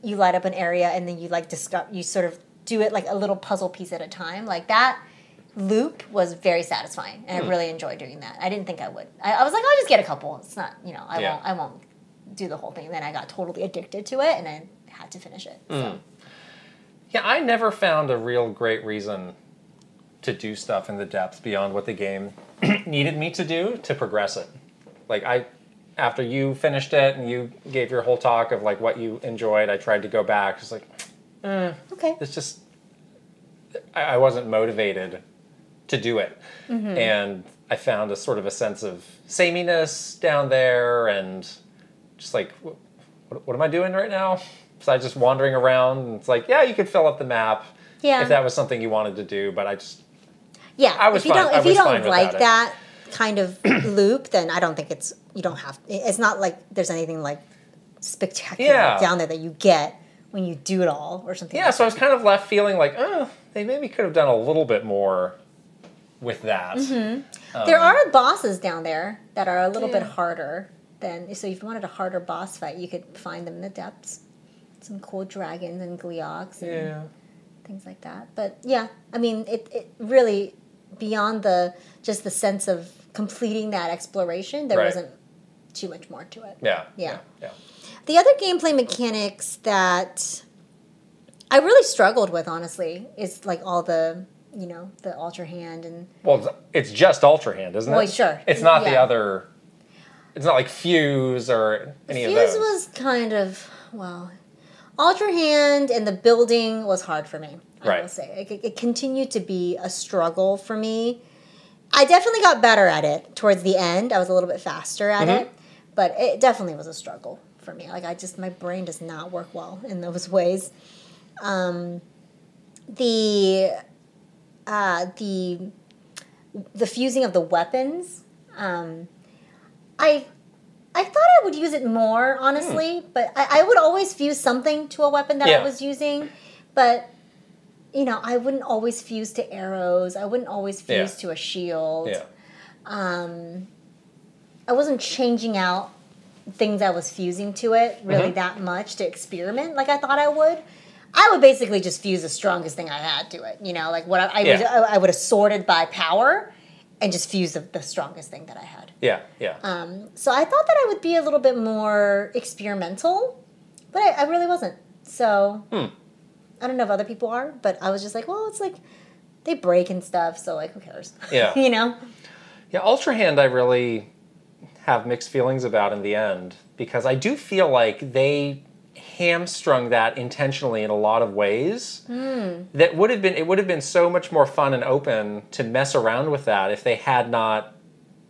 you light up an area and then you like discover you sort of do it like a little puzzle piece at a time. Like that loop was very satisfying and i Hmm. really enjoyed doing that. I didn't think i would. I, I was like i'll just get a couple. It's not you know i Yeah. won't i won't do the whole thing. And then i got totally addicted to it and i had to finish it so. Yeah, I never found a real great reason to do stuff in the depths beyond what the game [CLEARS THROAT] needed me to do to progress it. Like I after you finished it and you gave your whole talk of like what you enjoyed, I tried to go back. It's like eh, okay it's just I, I wasn't motivated to do it, mm-hmm. and I found a sort of a sense of sameness down there, and just like what, what am I doing right now? Besides just wandering around, and it's like yeah, you could fill up the map Yeah. if that was something you wanted to do, but I just yeah I was if you fine- don't if you don't like it. That kind of [CLEARS THROAT] loop then i don't think it's you don't have it's not like there's anything like spectacular Yeah. down there that you get when you do it all or something yeah. like So I was kind of left feeling like oh, they maybe could have done a little bit more with that. Mm-hmm. There are bosses down there that are a little bit harder than so if you wanted a harder boss fight, you could find them in the depths. Some cool dragons and gleoks and Yeah. things like that. But yeah, I mean it, it really beyond the just the sense of completing that exploration, there Right. wasn't too much more to it. Yeah. Yeah. Yeah. The other gameplay mechanics that I really struggled with honestly is like all the you know, the ultra hand and Well, it's- just Ultra Hand, isn't it? Well, sure. It's not the other It's not like Fuse or any of Fuse those. was kind of well, Ultra Hand and the building was hard for me. I Right. will say it, it continued to be a struggle for me. I definitely got better at it towards the end. I was a little bit faster at Mm-hmm. it, but it definitely was a struggle for me. Like I just my brain does not work well in those [LAUGHS] ways. Um, the uh, the the fusing of the weapons. Um, I I thought I would use it more, honestly, but I, I would always fuse something to a weapon that. Yeah. I was using. But you know, I wouldn't always fuse to arrows. I wouldn't always Yeah. fuse to a shield. yeah. Um, I wasn't changing out things I was fusing to it really Mm-hmm. that much to experiment like I thought I would. I would basically just fuse the strongest thing I had to it. You know, like what I, I, would, Yeah. I, I would have sorted by power and just fuse the, the strongest thing that I had. Yeah. Yeah. Um, so I thought that I would be a little bit more experimental, but I, I really wasn't. So Hmm. I don't know if other people are, but I was just like, well, it's like they break and stuff, so like who cares? Yeah. [LAUGHS] you know? Yeah, Ultra Hand, I really have mixed feelings about in the end because I do feel like they hamstrung that intentionally in a lot of ways. Hmm. That would have been it would have been so much more fun and open to mess around with that if they had not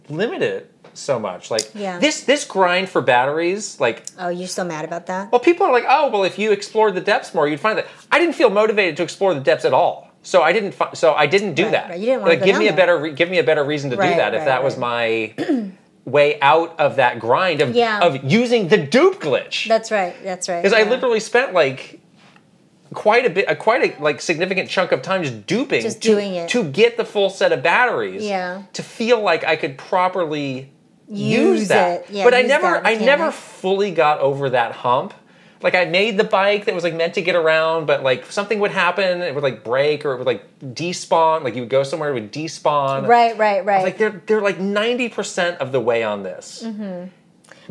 limited it so much. Like Yeah. this this grind for batteries, like Oh, you're so mad about that? well, people are like, oh, well, if you explored the depths more, you'd find that. I didn't feel motivated to explore the depths at all, so I didn't. Fi- so I didn't do Right, that. right. You didn't wanna like go give me a better re- give me a better reason to do Right, that if that was my [CLEARS THROAT] way out of that grind of Yeah. of using the dupe glitch. That's right. That's right. Because I literally spent like quite a bit, a, quite a like significant chunk of time just duping, Just to, doing it. to get the full set of batteries. Yeah. To feel like I could properly use, Use that. it. Yeah, but I never, I never fully got over that hump. Like I made the bike that was like meant to get around, but like something would happen, it would like break or it would like despawn. Like you would go somewhere, it would despawn. Right, right, right. Like they're they're like ninety percent of the way on this. But, Mm-hmm.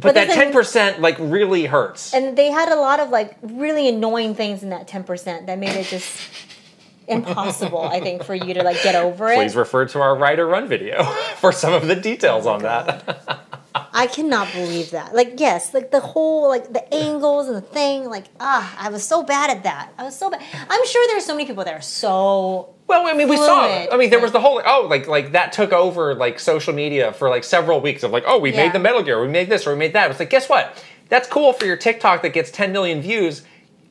But that ten percent like really hurts. and they had a lot of like really annoying things in that 10% that made it just impossible, I think, for you to like get over it. Please refer to our ride or run video [LAUGHS] for some of the details Oh on that. I cannot believe that. Like, yes, like the whole, like the angles and the thing, like, ah, I was so bad at that. I was so bad. I'm sure there's so many people that are so. Well, I mean, we saw. Fluid. I mean, there was the whole oh, like like that took over like social media for like several weeks of like oh, we Yeah. made the Metal Gear, we made this, or we made that. It's like guess what? That's cool for your TikTok that gets 10 million views.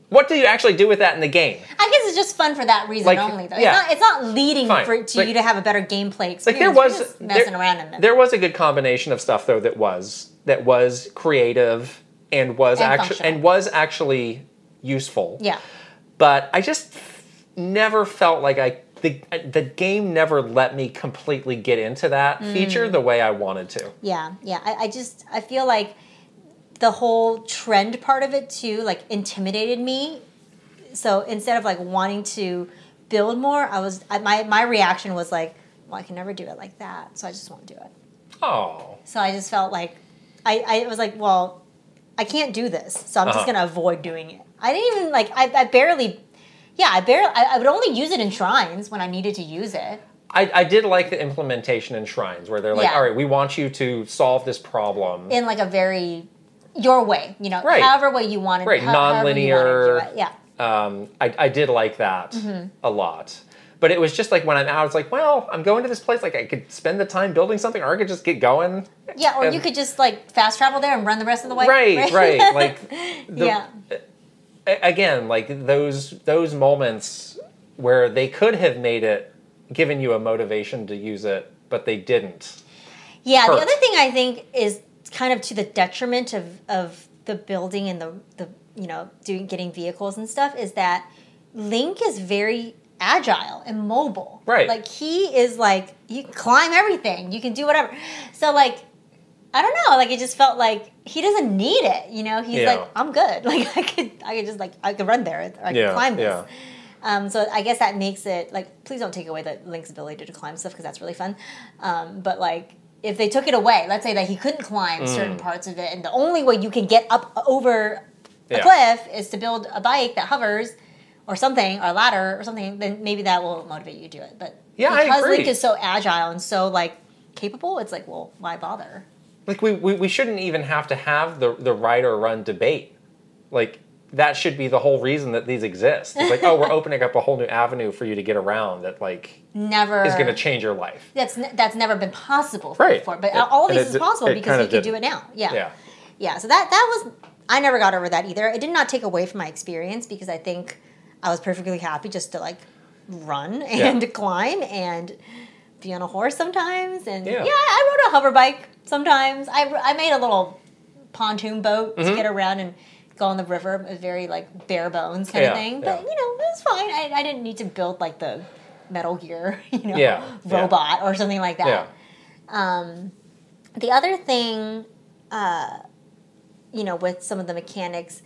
What do you actually do with that in the game? I guess it's just fun for that reason Like, only, though. yeah. It's, not, it's not leading for, to Like- you to have a better gameplay experience. Like there was just messing there, around in them. there was a good combination of stuff though that was that was creative and was actually and was actually useful. yeah. but I just never felt like I the the game never let me completely get into that Mm. feature the way I wanted to. Yeah, yeah. I, I just I feel like the whole trend part of it too, like intimidated me. So instead of like wanting to build more, I was I, my my reaction was like, well, I can never do it like that, so I just won't do it. Oh, So I just felt like I, I was like, well, I can't do this, so I'm Uh-huh. just gonna avoid doing it. I didn't even like I, I barely. Yeah, I barely. I, I would only use it in shrines when I needed to use it. I, I did like the implementation in shrines where they're like, Yeah. all right, we want you to solve this problem. in like a very your way, you know, Right. however way you wanted, Right, ho- however you wanted non-linear. Yeah, um, I, I did like that Mm-hmm. a lot. But it was just like when I'm out, it's like, well, I'm going to this place. Like I could spend the time building something, or I could just get going. yeah. Or you could just like fast travel there and run the rest of the way. Right, [LAUGHS] right. Like the, yeah, again, like those those moments where they could have made it, given you a motivation to use it, but they didn't. yeah. The other thing I think is kind of to the detriment of of the building and the the you know doing getting vehicles and stuff is that Link is very agile and mobile. Right. Like he is like you can climb everything, you can do whatever. So like. I don't know. Like it just felt like he doesn't need it. You know, he's Yeah. like, I'm good. [LAUGHS] Like I could, I could just like, I could run there. I could Yeah, climb this. yeah. Um, so I guess that makes it like, please don't take away the Link's ability to climb stuff because that's really fun. Um, but like, if they took it away, let's say that he couldn't climb Mm. certain parts of it, and the only way you can get up over a Yeah. cliff is to build a bike that hovers or something, or a ladder or something, then maybe that will motivate you to do it. But Yeah, because. Link is so agile and so like capable, it's like, well, why bother? like we, we, we shouldn't even have to have the the ride or run debate. Like that should be the whole reason that these exist. It's like, oh, we're [LAUGHS] opening up a whole new avenue for you to get around that like Never is going to change your life. That's that's never been possible Right. before, but Yeah. all this it is possible it because kinda can do it now. Yeah. Yeah. Yeah, so that that was I never got over that either. It did not take away from my experience because I think I was perfectly happy just to like run [LAUGHS] and climb and be on a horse sometimes and Yeah. yeah, I rode a hover bike sometimes. I, I made a little pontoon boat Mm-hmm. to get around and go on the river. It was very like bare bones kind Yeah, of thing, but yeah. you know it was fine. I, I didn't need to build like the Metal Gear, [LAUGHS] you know, Yeah, robot or something like that. Yeah. The other thing, uh, you know, with some of the mechanics,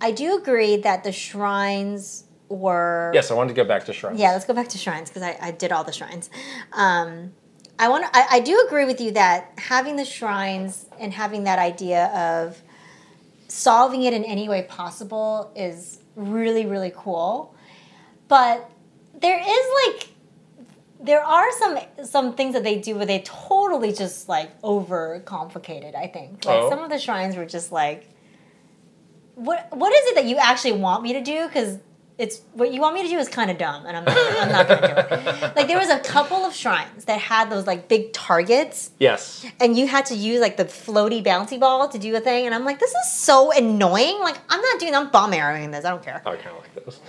I do agree that the shrines were. Yes, I wanted to go back to shrines. Yeah, let's go back to shrines because I, I did all the shrines. Um, I want. I, I do agree with you that having the shrines and having that idea of solving it in any way possible is really really cool. But there is like there are some some things that they do where they totally just like over complicated. I think like Oh. some of the shrines were just like, what what is it that you actually want me to do? Because it's what you want me to do is kind of dumb, and I'm not, I'm not gonna do it. Like there was a couple of shrines that had those like big targets, Yes. and you had to use like the floaty bouncy ball to do a thing, and I'm like, this is so annoying. Like I'm not doing. I'm bomb arrowing this. I don't care. Oh, I kind of like those.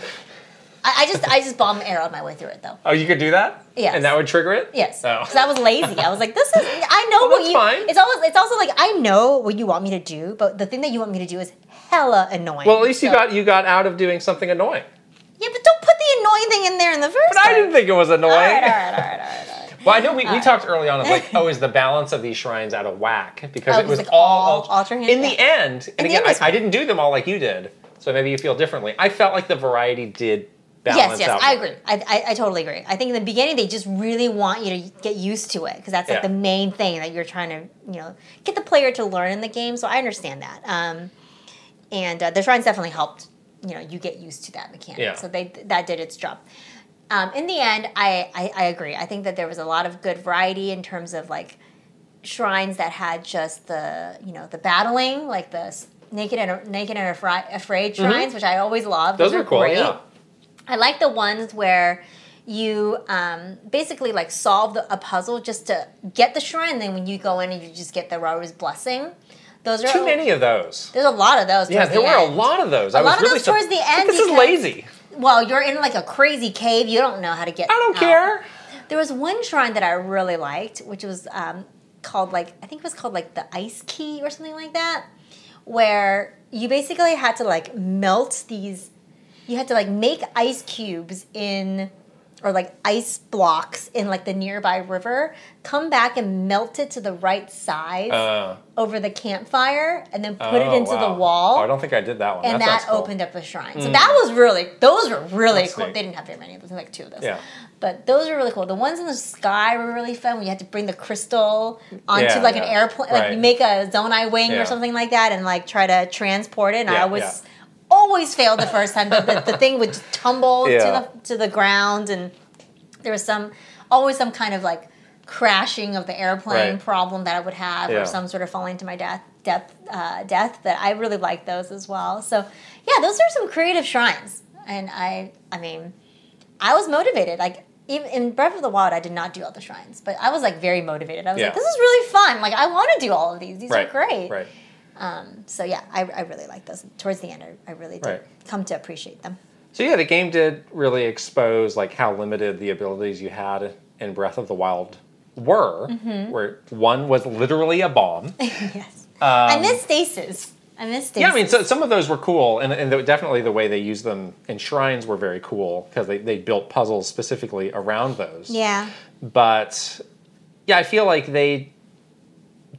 I, I just I just bomb arrowed my way through it though. Oh, you could do that? Yes. And that would trigger it? Yes, Oh. because I was lazy. I was like, "This is." I know Well, what that's you. fine. It's always. It's also like I know what you want me to do, but the thing that you want me to do is hella annoying. Well, at least you got you got out of doing something annoying. Yeah, but don't put the annoying thing in there in the first. But I didn't think it was annoying. All right, all right, all right, all right, all right. Well, I know we, we talked early on of like, oh, is the balance of these shrines out of whack because Oh, it was like all, all? In the Yeah. end, and the again, I, I didn't do them all like you did, so maybe you feel differently. I felt like the variety did balance Yes, yes, out. I agree. I, I, I totally agree. I think in the beginning they just really want you to get used to it because that's like Yeah. the main thing that you're trying to you know get the player to learn in the game. So I understand that. Um, and uh, the shrines definitely helped you know you get used to that mechanic. Yeah. So they that did its job. Um, in the end, I, I I agree. I think that there was a lot of good variety in terms of like shrines that had just the you know the battling like the naked and naked and afraid, afraid shrines, which I always loved. Mm-hmm. Those are cool, great. yeah. I like the ones where you um, basically like solve the, a puzzle just to get the shrine, and then when you go in and you just get the Rauru's blessing. Those are Too many of those. There's a lot of those. Yeah, there the were end. a lot of those. I A was lot of really those towards sur- the end This is lazy. Well, you're in like a crazy cave. You don't know how to get. I don't out. care. There was one shrine that I really liked, which was um, called like I think it was called like the Ice Key or something like that, where you basically had to like melt these. You had to like make ice cubes in, or like ice blocks in like the nearby river. Come back and melt it to the right size Uh, over the campfire, and then put it oh, into wow. the wall Oh, I don't think I did that one. and that, that, sounds cool. opened up a shrine. So that was really those were really That's cool. neat. They didn't have very many of those, like two of those. Yeah. But those were really cool. The ones in the sky were really fun. When you had to bring the crystal onto Yeah, like an airplane, like you make a Zonai wing Yeah. or something like that, and like try to transport it. And I Yeah, always failed the first time. but the, the thing would just tumble Yeah. to the to the ground, and there was some always some kind of like crashing of the airplane Right. problem that I would have, Yeah. or some sort of falling to my death, death, uh, death. That I really like those as well. So yeah, those are some creative shrines, and I, I mean, I was motivated. Like even in Breath of the Wild, I did not do all the shrines, but I was like very motivated. I was Yeah. like, this is really fun. Like I want to do all of these. These Right. are great. Right. So yeah, I, I really like those. Towards the end, I, I really did Right. come to appreciate them. So yeah, the game did really expose like how limited the abilities you had in Breath of the Wild were. Mm-hmm. Where one was literally a bomb. [LAUGHS] yes. I miss stasis. I miss stasis. Um, Yeah, I mean, so some of those were cool, and, and definitely the way they used them in shrines were very cool because they, they built puzzles specifically around those. yeah. But yeah, I feel like they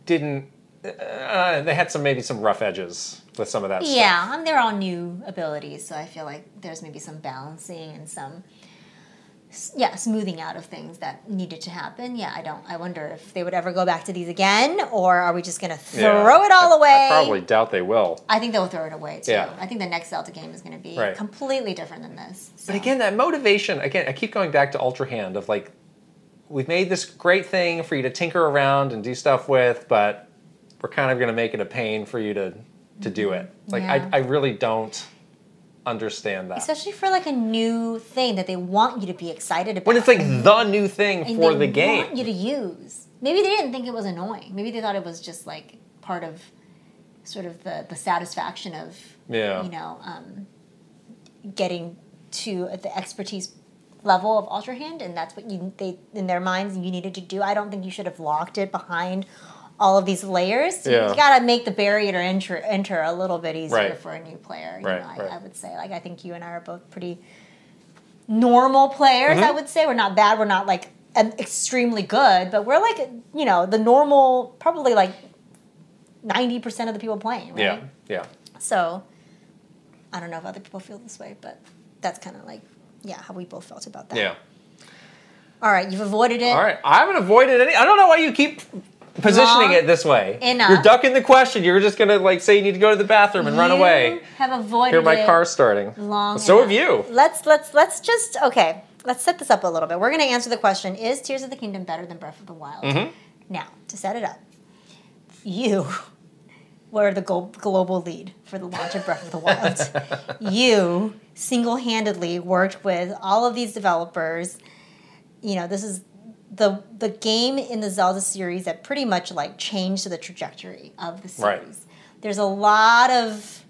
didn't. Uh, they had some maybe some rough edges with some of that. stuff. Yeah, and they're all new abilities, so I feel like there's maybe some balancing and some yeah, smoothing out of things that needed to happen. Yeah, I don't I wonder if they would ever go back to these again or are we just to throw Yeah. it all I- away? I probably doubt they will. I think they'll throw it away too. Yeah. I think the next Zelda game is going to be Right. completely different than this. So. But again, that motivation, again, I keep going back to Ultra Hand of like, we've made this great thing for you to tinker around and do stuff with, but we're kind of going to make it a pain for you to to do it. Like Yeah. I, I really don't understand that. Especially for like a new thing that they want you to be excited about. when it's like the new thing and for the game. want you to use. Maybe they didn't think it was annoying. Maybe they thought it was just like part of sort of the the satisfaction of Yeah. you know um, getting to the expertise level of Ultra Hand, and that's what you they in their minds you needed to do. I don't think you should have locked it behind all of these layers. You- Yeah. You got to make the barrier to enter enter a little bit easier Right. for a new player. You Right, know, I, right. I would say like I think you and I are both pretty normal players. Mm-hmm. I would say we're not bad. We're not like extremely good, but we're like you know the normal, probably like ninety percent of the people playing. Right? Yeah, yeah. So I don't know if other people feel this way, but that's kind of like yeah how we both felt about that. Yeah. All right, you've avoided it. All right. I haven't avoided any. I don't know why you keep positioning it this way. enough. You're ducking the question. You're just gonna like say you need to go to the bathroom and run away. Have avoided Hear my car starting. long. so have you. Let's let's let's just okay. Let's set this up a little bit. We're going to answer the question: Is Tears of the Kingdom better than Breath of the Wild? Mm-hmm. Now, to set it up, you [LAUGHS] were the global lead for the launch of Breath of the Wild. [LAUGHS] you single-handedly worked with all of these developers. You know, this is the the game in the Zelda series that pretty much like changed the trajectory of the series. Right. There's a lot of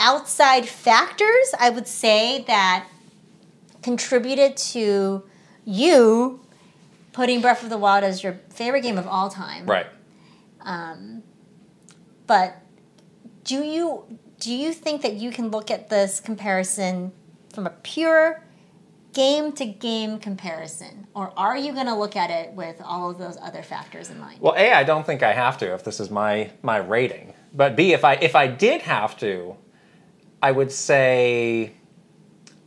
outside factors, I would say, that contributed to you putting Breath of the Wild as your favorite game of all time. Right. Um, But do you do you think that you can look at this comparison from a pure game to game comparison or are you going to look at it with all of those other factors in mind? Well, A, I don't think I have to if this is my my rating. But B, if I if I did have to, I would say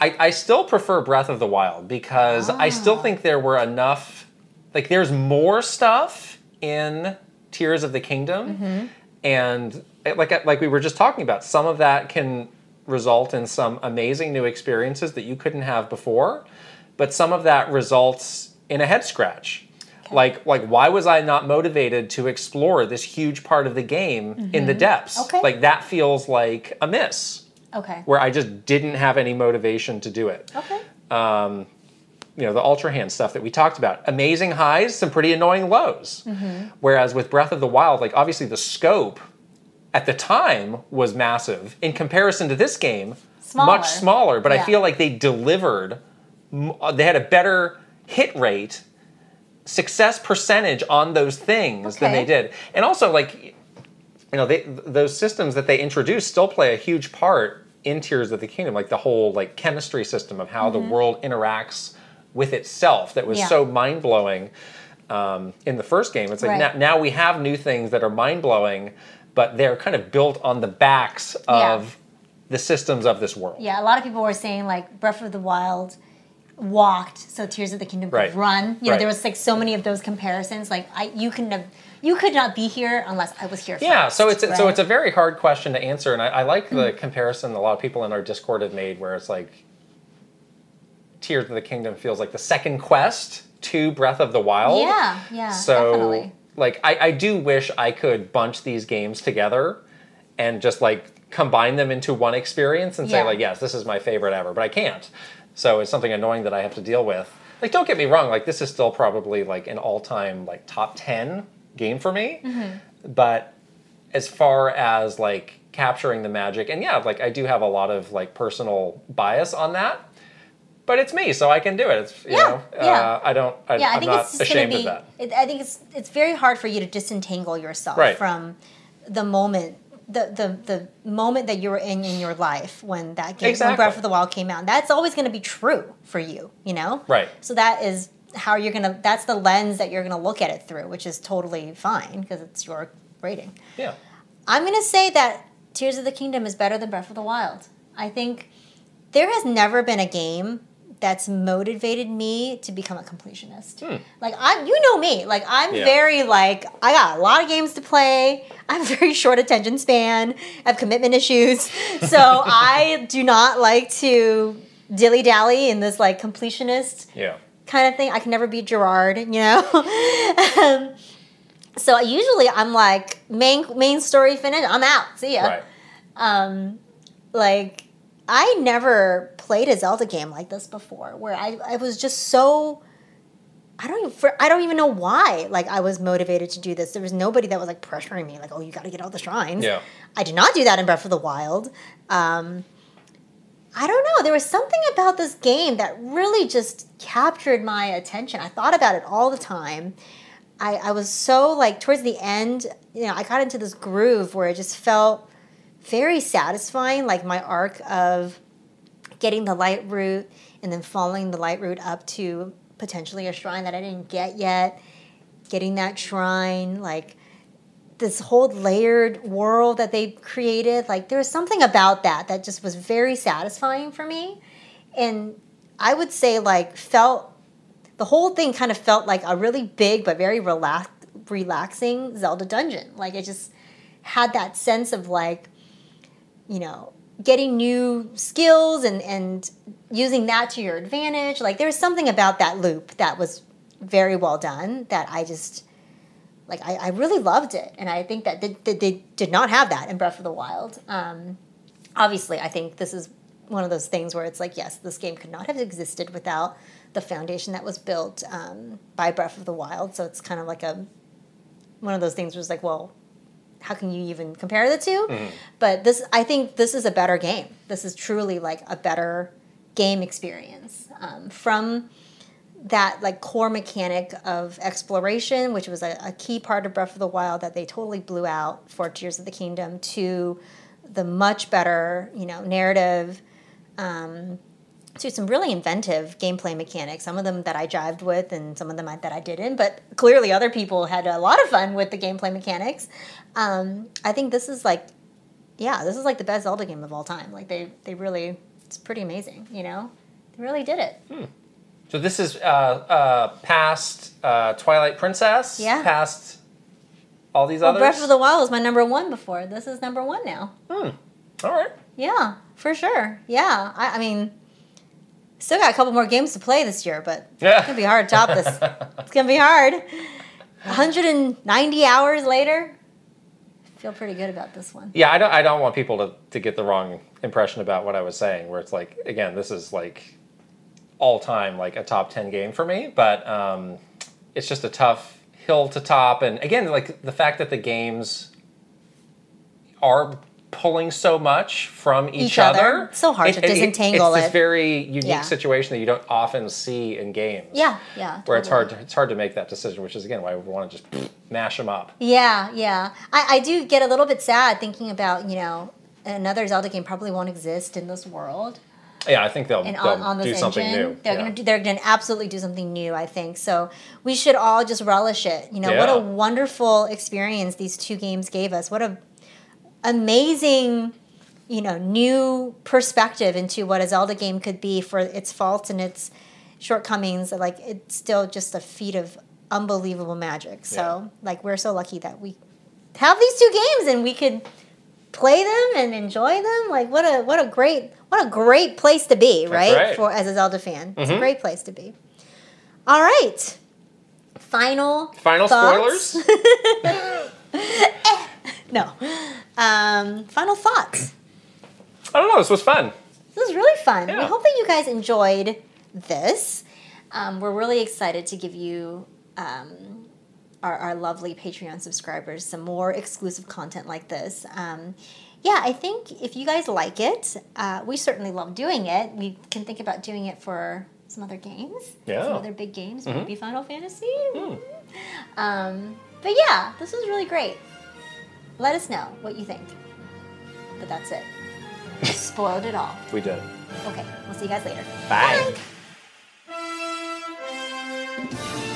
I, I still prefer Breath of the Wild because I still Ah. think there were enough like there's more stuff in Tears of the Kingdom. Mm-hmm. And it- like like we were just talking about, some of that can result in some amazing new experiences that you couldn't have before, but some of that results in a head scratch. Like like why was I not motivated to explore this huge part of the game in the depths? Mm-hmm. Okay. Like that feels like a miss Okay. where I just didn't have any motivation to do it. Okay. You know, the Ultra Hand stuff that we talked about. Amazing highs, some pretty annoying lows. Mm-hmm. Whereas with Breath of the Wild, like obviously the scope at the time was massive in comparison to this game, Smaller. much smaller, but I feel like they delivered uh, they had a better hit rate, success percentage on those things than they did. And also like you know, they, those systems that they introduced still play a huge part in Tears of the Kingdom, like the whole like chemistry system of how the world interacts with itself. That was Mm-hmm. Yeah. so mind blowing um, in the first game. It's like Right. now, now we have new things that are mind blowing, but they're kind of built on the backs of the systems of this world. Yeah, a lot of people were saying like Breath of the Wild walked so Tears of the Kingdom could run. You know, Right. there was like so many of those comparisons. Like I, you couldn't have, you could not be here unless I was here. Yeah, first, so it's so right? Mm. it's a very hard question to answer, and I, I like the comparison a lot of people in our Discord have made, where it's like Tears of the Kingdom feels like the second quest to Breath of the Wild. Yeah, yeah, So definitely. Like I, I do wish I could bunch these games together and just like combine them into one experience and say Yeah. like yes, this is my favorite ever, but I can't. So it's something annoying that I have to deal with. Like don't get me wrong, like this is still probably like an all-time like top 10 game for me. Mm-hmm. But as far as like capturing the magic and yeah, like I do have a lot of like personal bias on that. But it's me, so I can do it. It's you Yeah, know, yeah. uh, I don't I, yeah, I I'm think not it's ashamed of be. that. It, I think it's it's very hard for you to disentangle yourself Right. from the moment. The, the, the moment that you were in in your life when that game when Breath of the Wild came out that's always going to be true for you you know Right. so that is how you're gonna that's the lens that you're gonna look at it through which is totally fine because it's your rating Yeah. I'm going to say that Tears of the Kingdom is better than Breath of the Wild. I think there has never been a game that's motivated me to become a completionist. Like I you know me, like I'm Hmm. Yeah. very like I got a lot of games to play. [LAUGHS] I'm very short attention span. I have commitment issues. [LAUGHS] So I do not like to dilly-dally in this like completionist Yeah. kind of thing. I can never be Gerard, you know. [LAUGHS] um, so usually I'm like main main story finished. I'm out. See ya. Right. Um, like I never played a Zelda game like this before, where I, I was just so I don't even for, I don't even know why like I was motivated to do this. There was nobody that was like pressuring me like, oh, you got to get all the shrines. Yeah. I did not do that in Breath of the Wild. Um, I don't know. There was something about this game that really just captured my attention. I thought about it all the time. I, I was so like towards the end, you know, I got into this groove where it just felt very satisfying, like my arc of getting the Lightroot and then following the Lightroot up to potentially a shrine that I didn't get yet, getting that shrine, like this whole layered world that they created. Like there was something about that that just was very satisfying for me. And I would say like felt the whole thing kind of felt like a really big but very relax, relaxing Zelda dungeon. Like it just had that sense of like, you know, getting new skills and, and using that to your advantage. Like there's something about that loop that was very well done that I just like I, I really loved it. And I think that they, they, they did not have that in Breath of the Wild. Um, obviously, I think this is one of those things where it's like, yes, this game could not have existed without the foundation that was built um, by Breath of the Wild. So it's kind of like a one of those things where it's like, well, how can you even compare the 2 But this, I think, this is a better game. This is truly like a better game experience um, from that like core mechanic of exploration, which was a, a key part of Breath of the Wild that they totally blew out for Tears of the Kingdom, to the much better, you know, narrative. Um, to some really inventive gameplay mechanics. Some of them that I jived with, and some of them I, that I didn't. But clearly, other people had a lot of fun with the gameplay mechanics. Um, I think this is like, yeah, this is like the best Zelda game of all time. Like they, they really, it's pretty amazing. You know, they really did it. So this is uh, uh, past uh, Twilight Princess. Yeah. Past all these Well, others. Breath of the Wild was my number one before. This is number one now. Hmm. All right. Yeah, for sure. Yeah, I, I mean, still got a couple more games to play this year, but Yeah. it's gonna be hard to top this. [LAUGHS] it's gonna be hard. 190 hours later, feel pretty good about this one. Yeah, I don't. I don't want people to, to get the wrong impression about what I was saying. Where it's like, again, this is like all time like a top ten game for me, but um, it's just a tough hill to top. And again, like the fact that the games are pulling so much from each, Each other. It's so hard It- to it- it- disentangle It's this it. very unique Yeah. situation that you don't often see in games. Yeah, yeah. Where it's hard, to, it's hard to make that decision, which is again why we want to just mash them up. Yeah, yeah. I, I do get a little bit sad thinking about, you know, another Zelda game probably won't exist in this world. Yeah, I think they'll, and they'll on, do engine. something new. They're Yeah. gonna do, they're gonna absolutely do something new. I think so. We should all just relish it. You know what a wonderful experience these two games gave us. What a amazing, you know, new perspective into what a Zelda game could be for its faults and its shortcomings. Like it's still just a feat of unbelievable magic. So like we're so lucky that we have these two games and we could play them and enjoy them. Like what a what a great what a great place to be, right? right. For as a Zelda fan, it's a mm-hmm. great place to be. All right, final Final thoughts? spoilers. [LAUGHS] [LAUGHS] No, um, final thoughts. I don't know. This was fun. This was really fun. Yeah. We hope that you guys enjoyed this. Um, we're really excited to give you, um, our, our lovely Patreon subscribers, some more exclusive content like this. Um, yeah, I think if you guys like it, uh, we certainly love doing it. We can think about doing it for some other games, Yeah. Mm-hmm. some other big games, maybe Final Fantasy. Um, but yeah, this was really great. Let us know what you think. But that's it. [LAUGHS] Spoiled it all. We did. Okay, we'll see you guys later. Bye. Bye.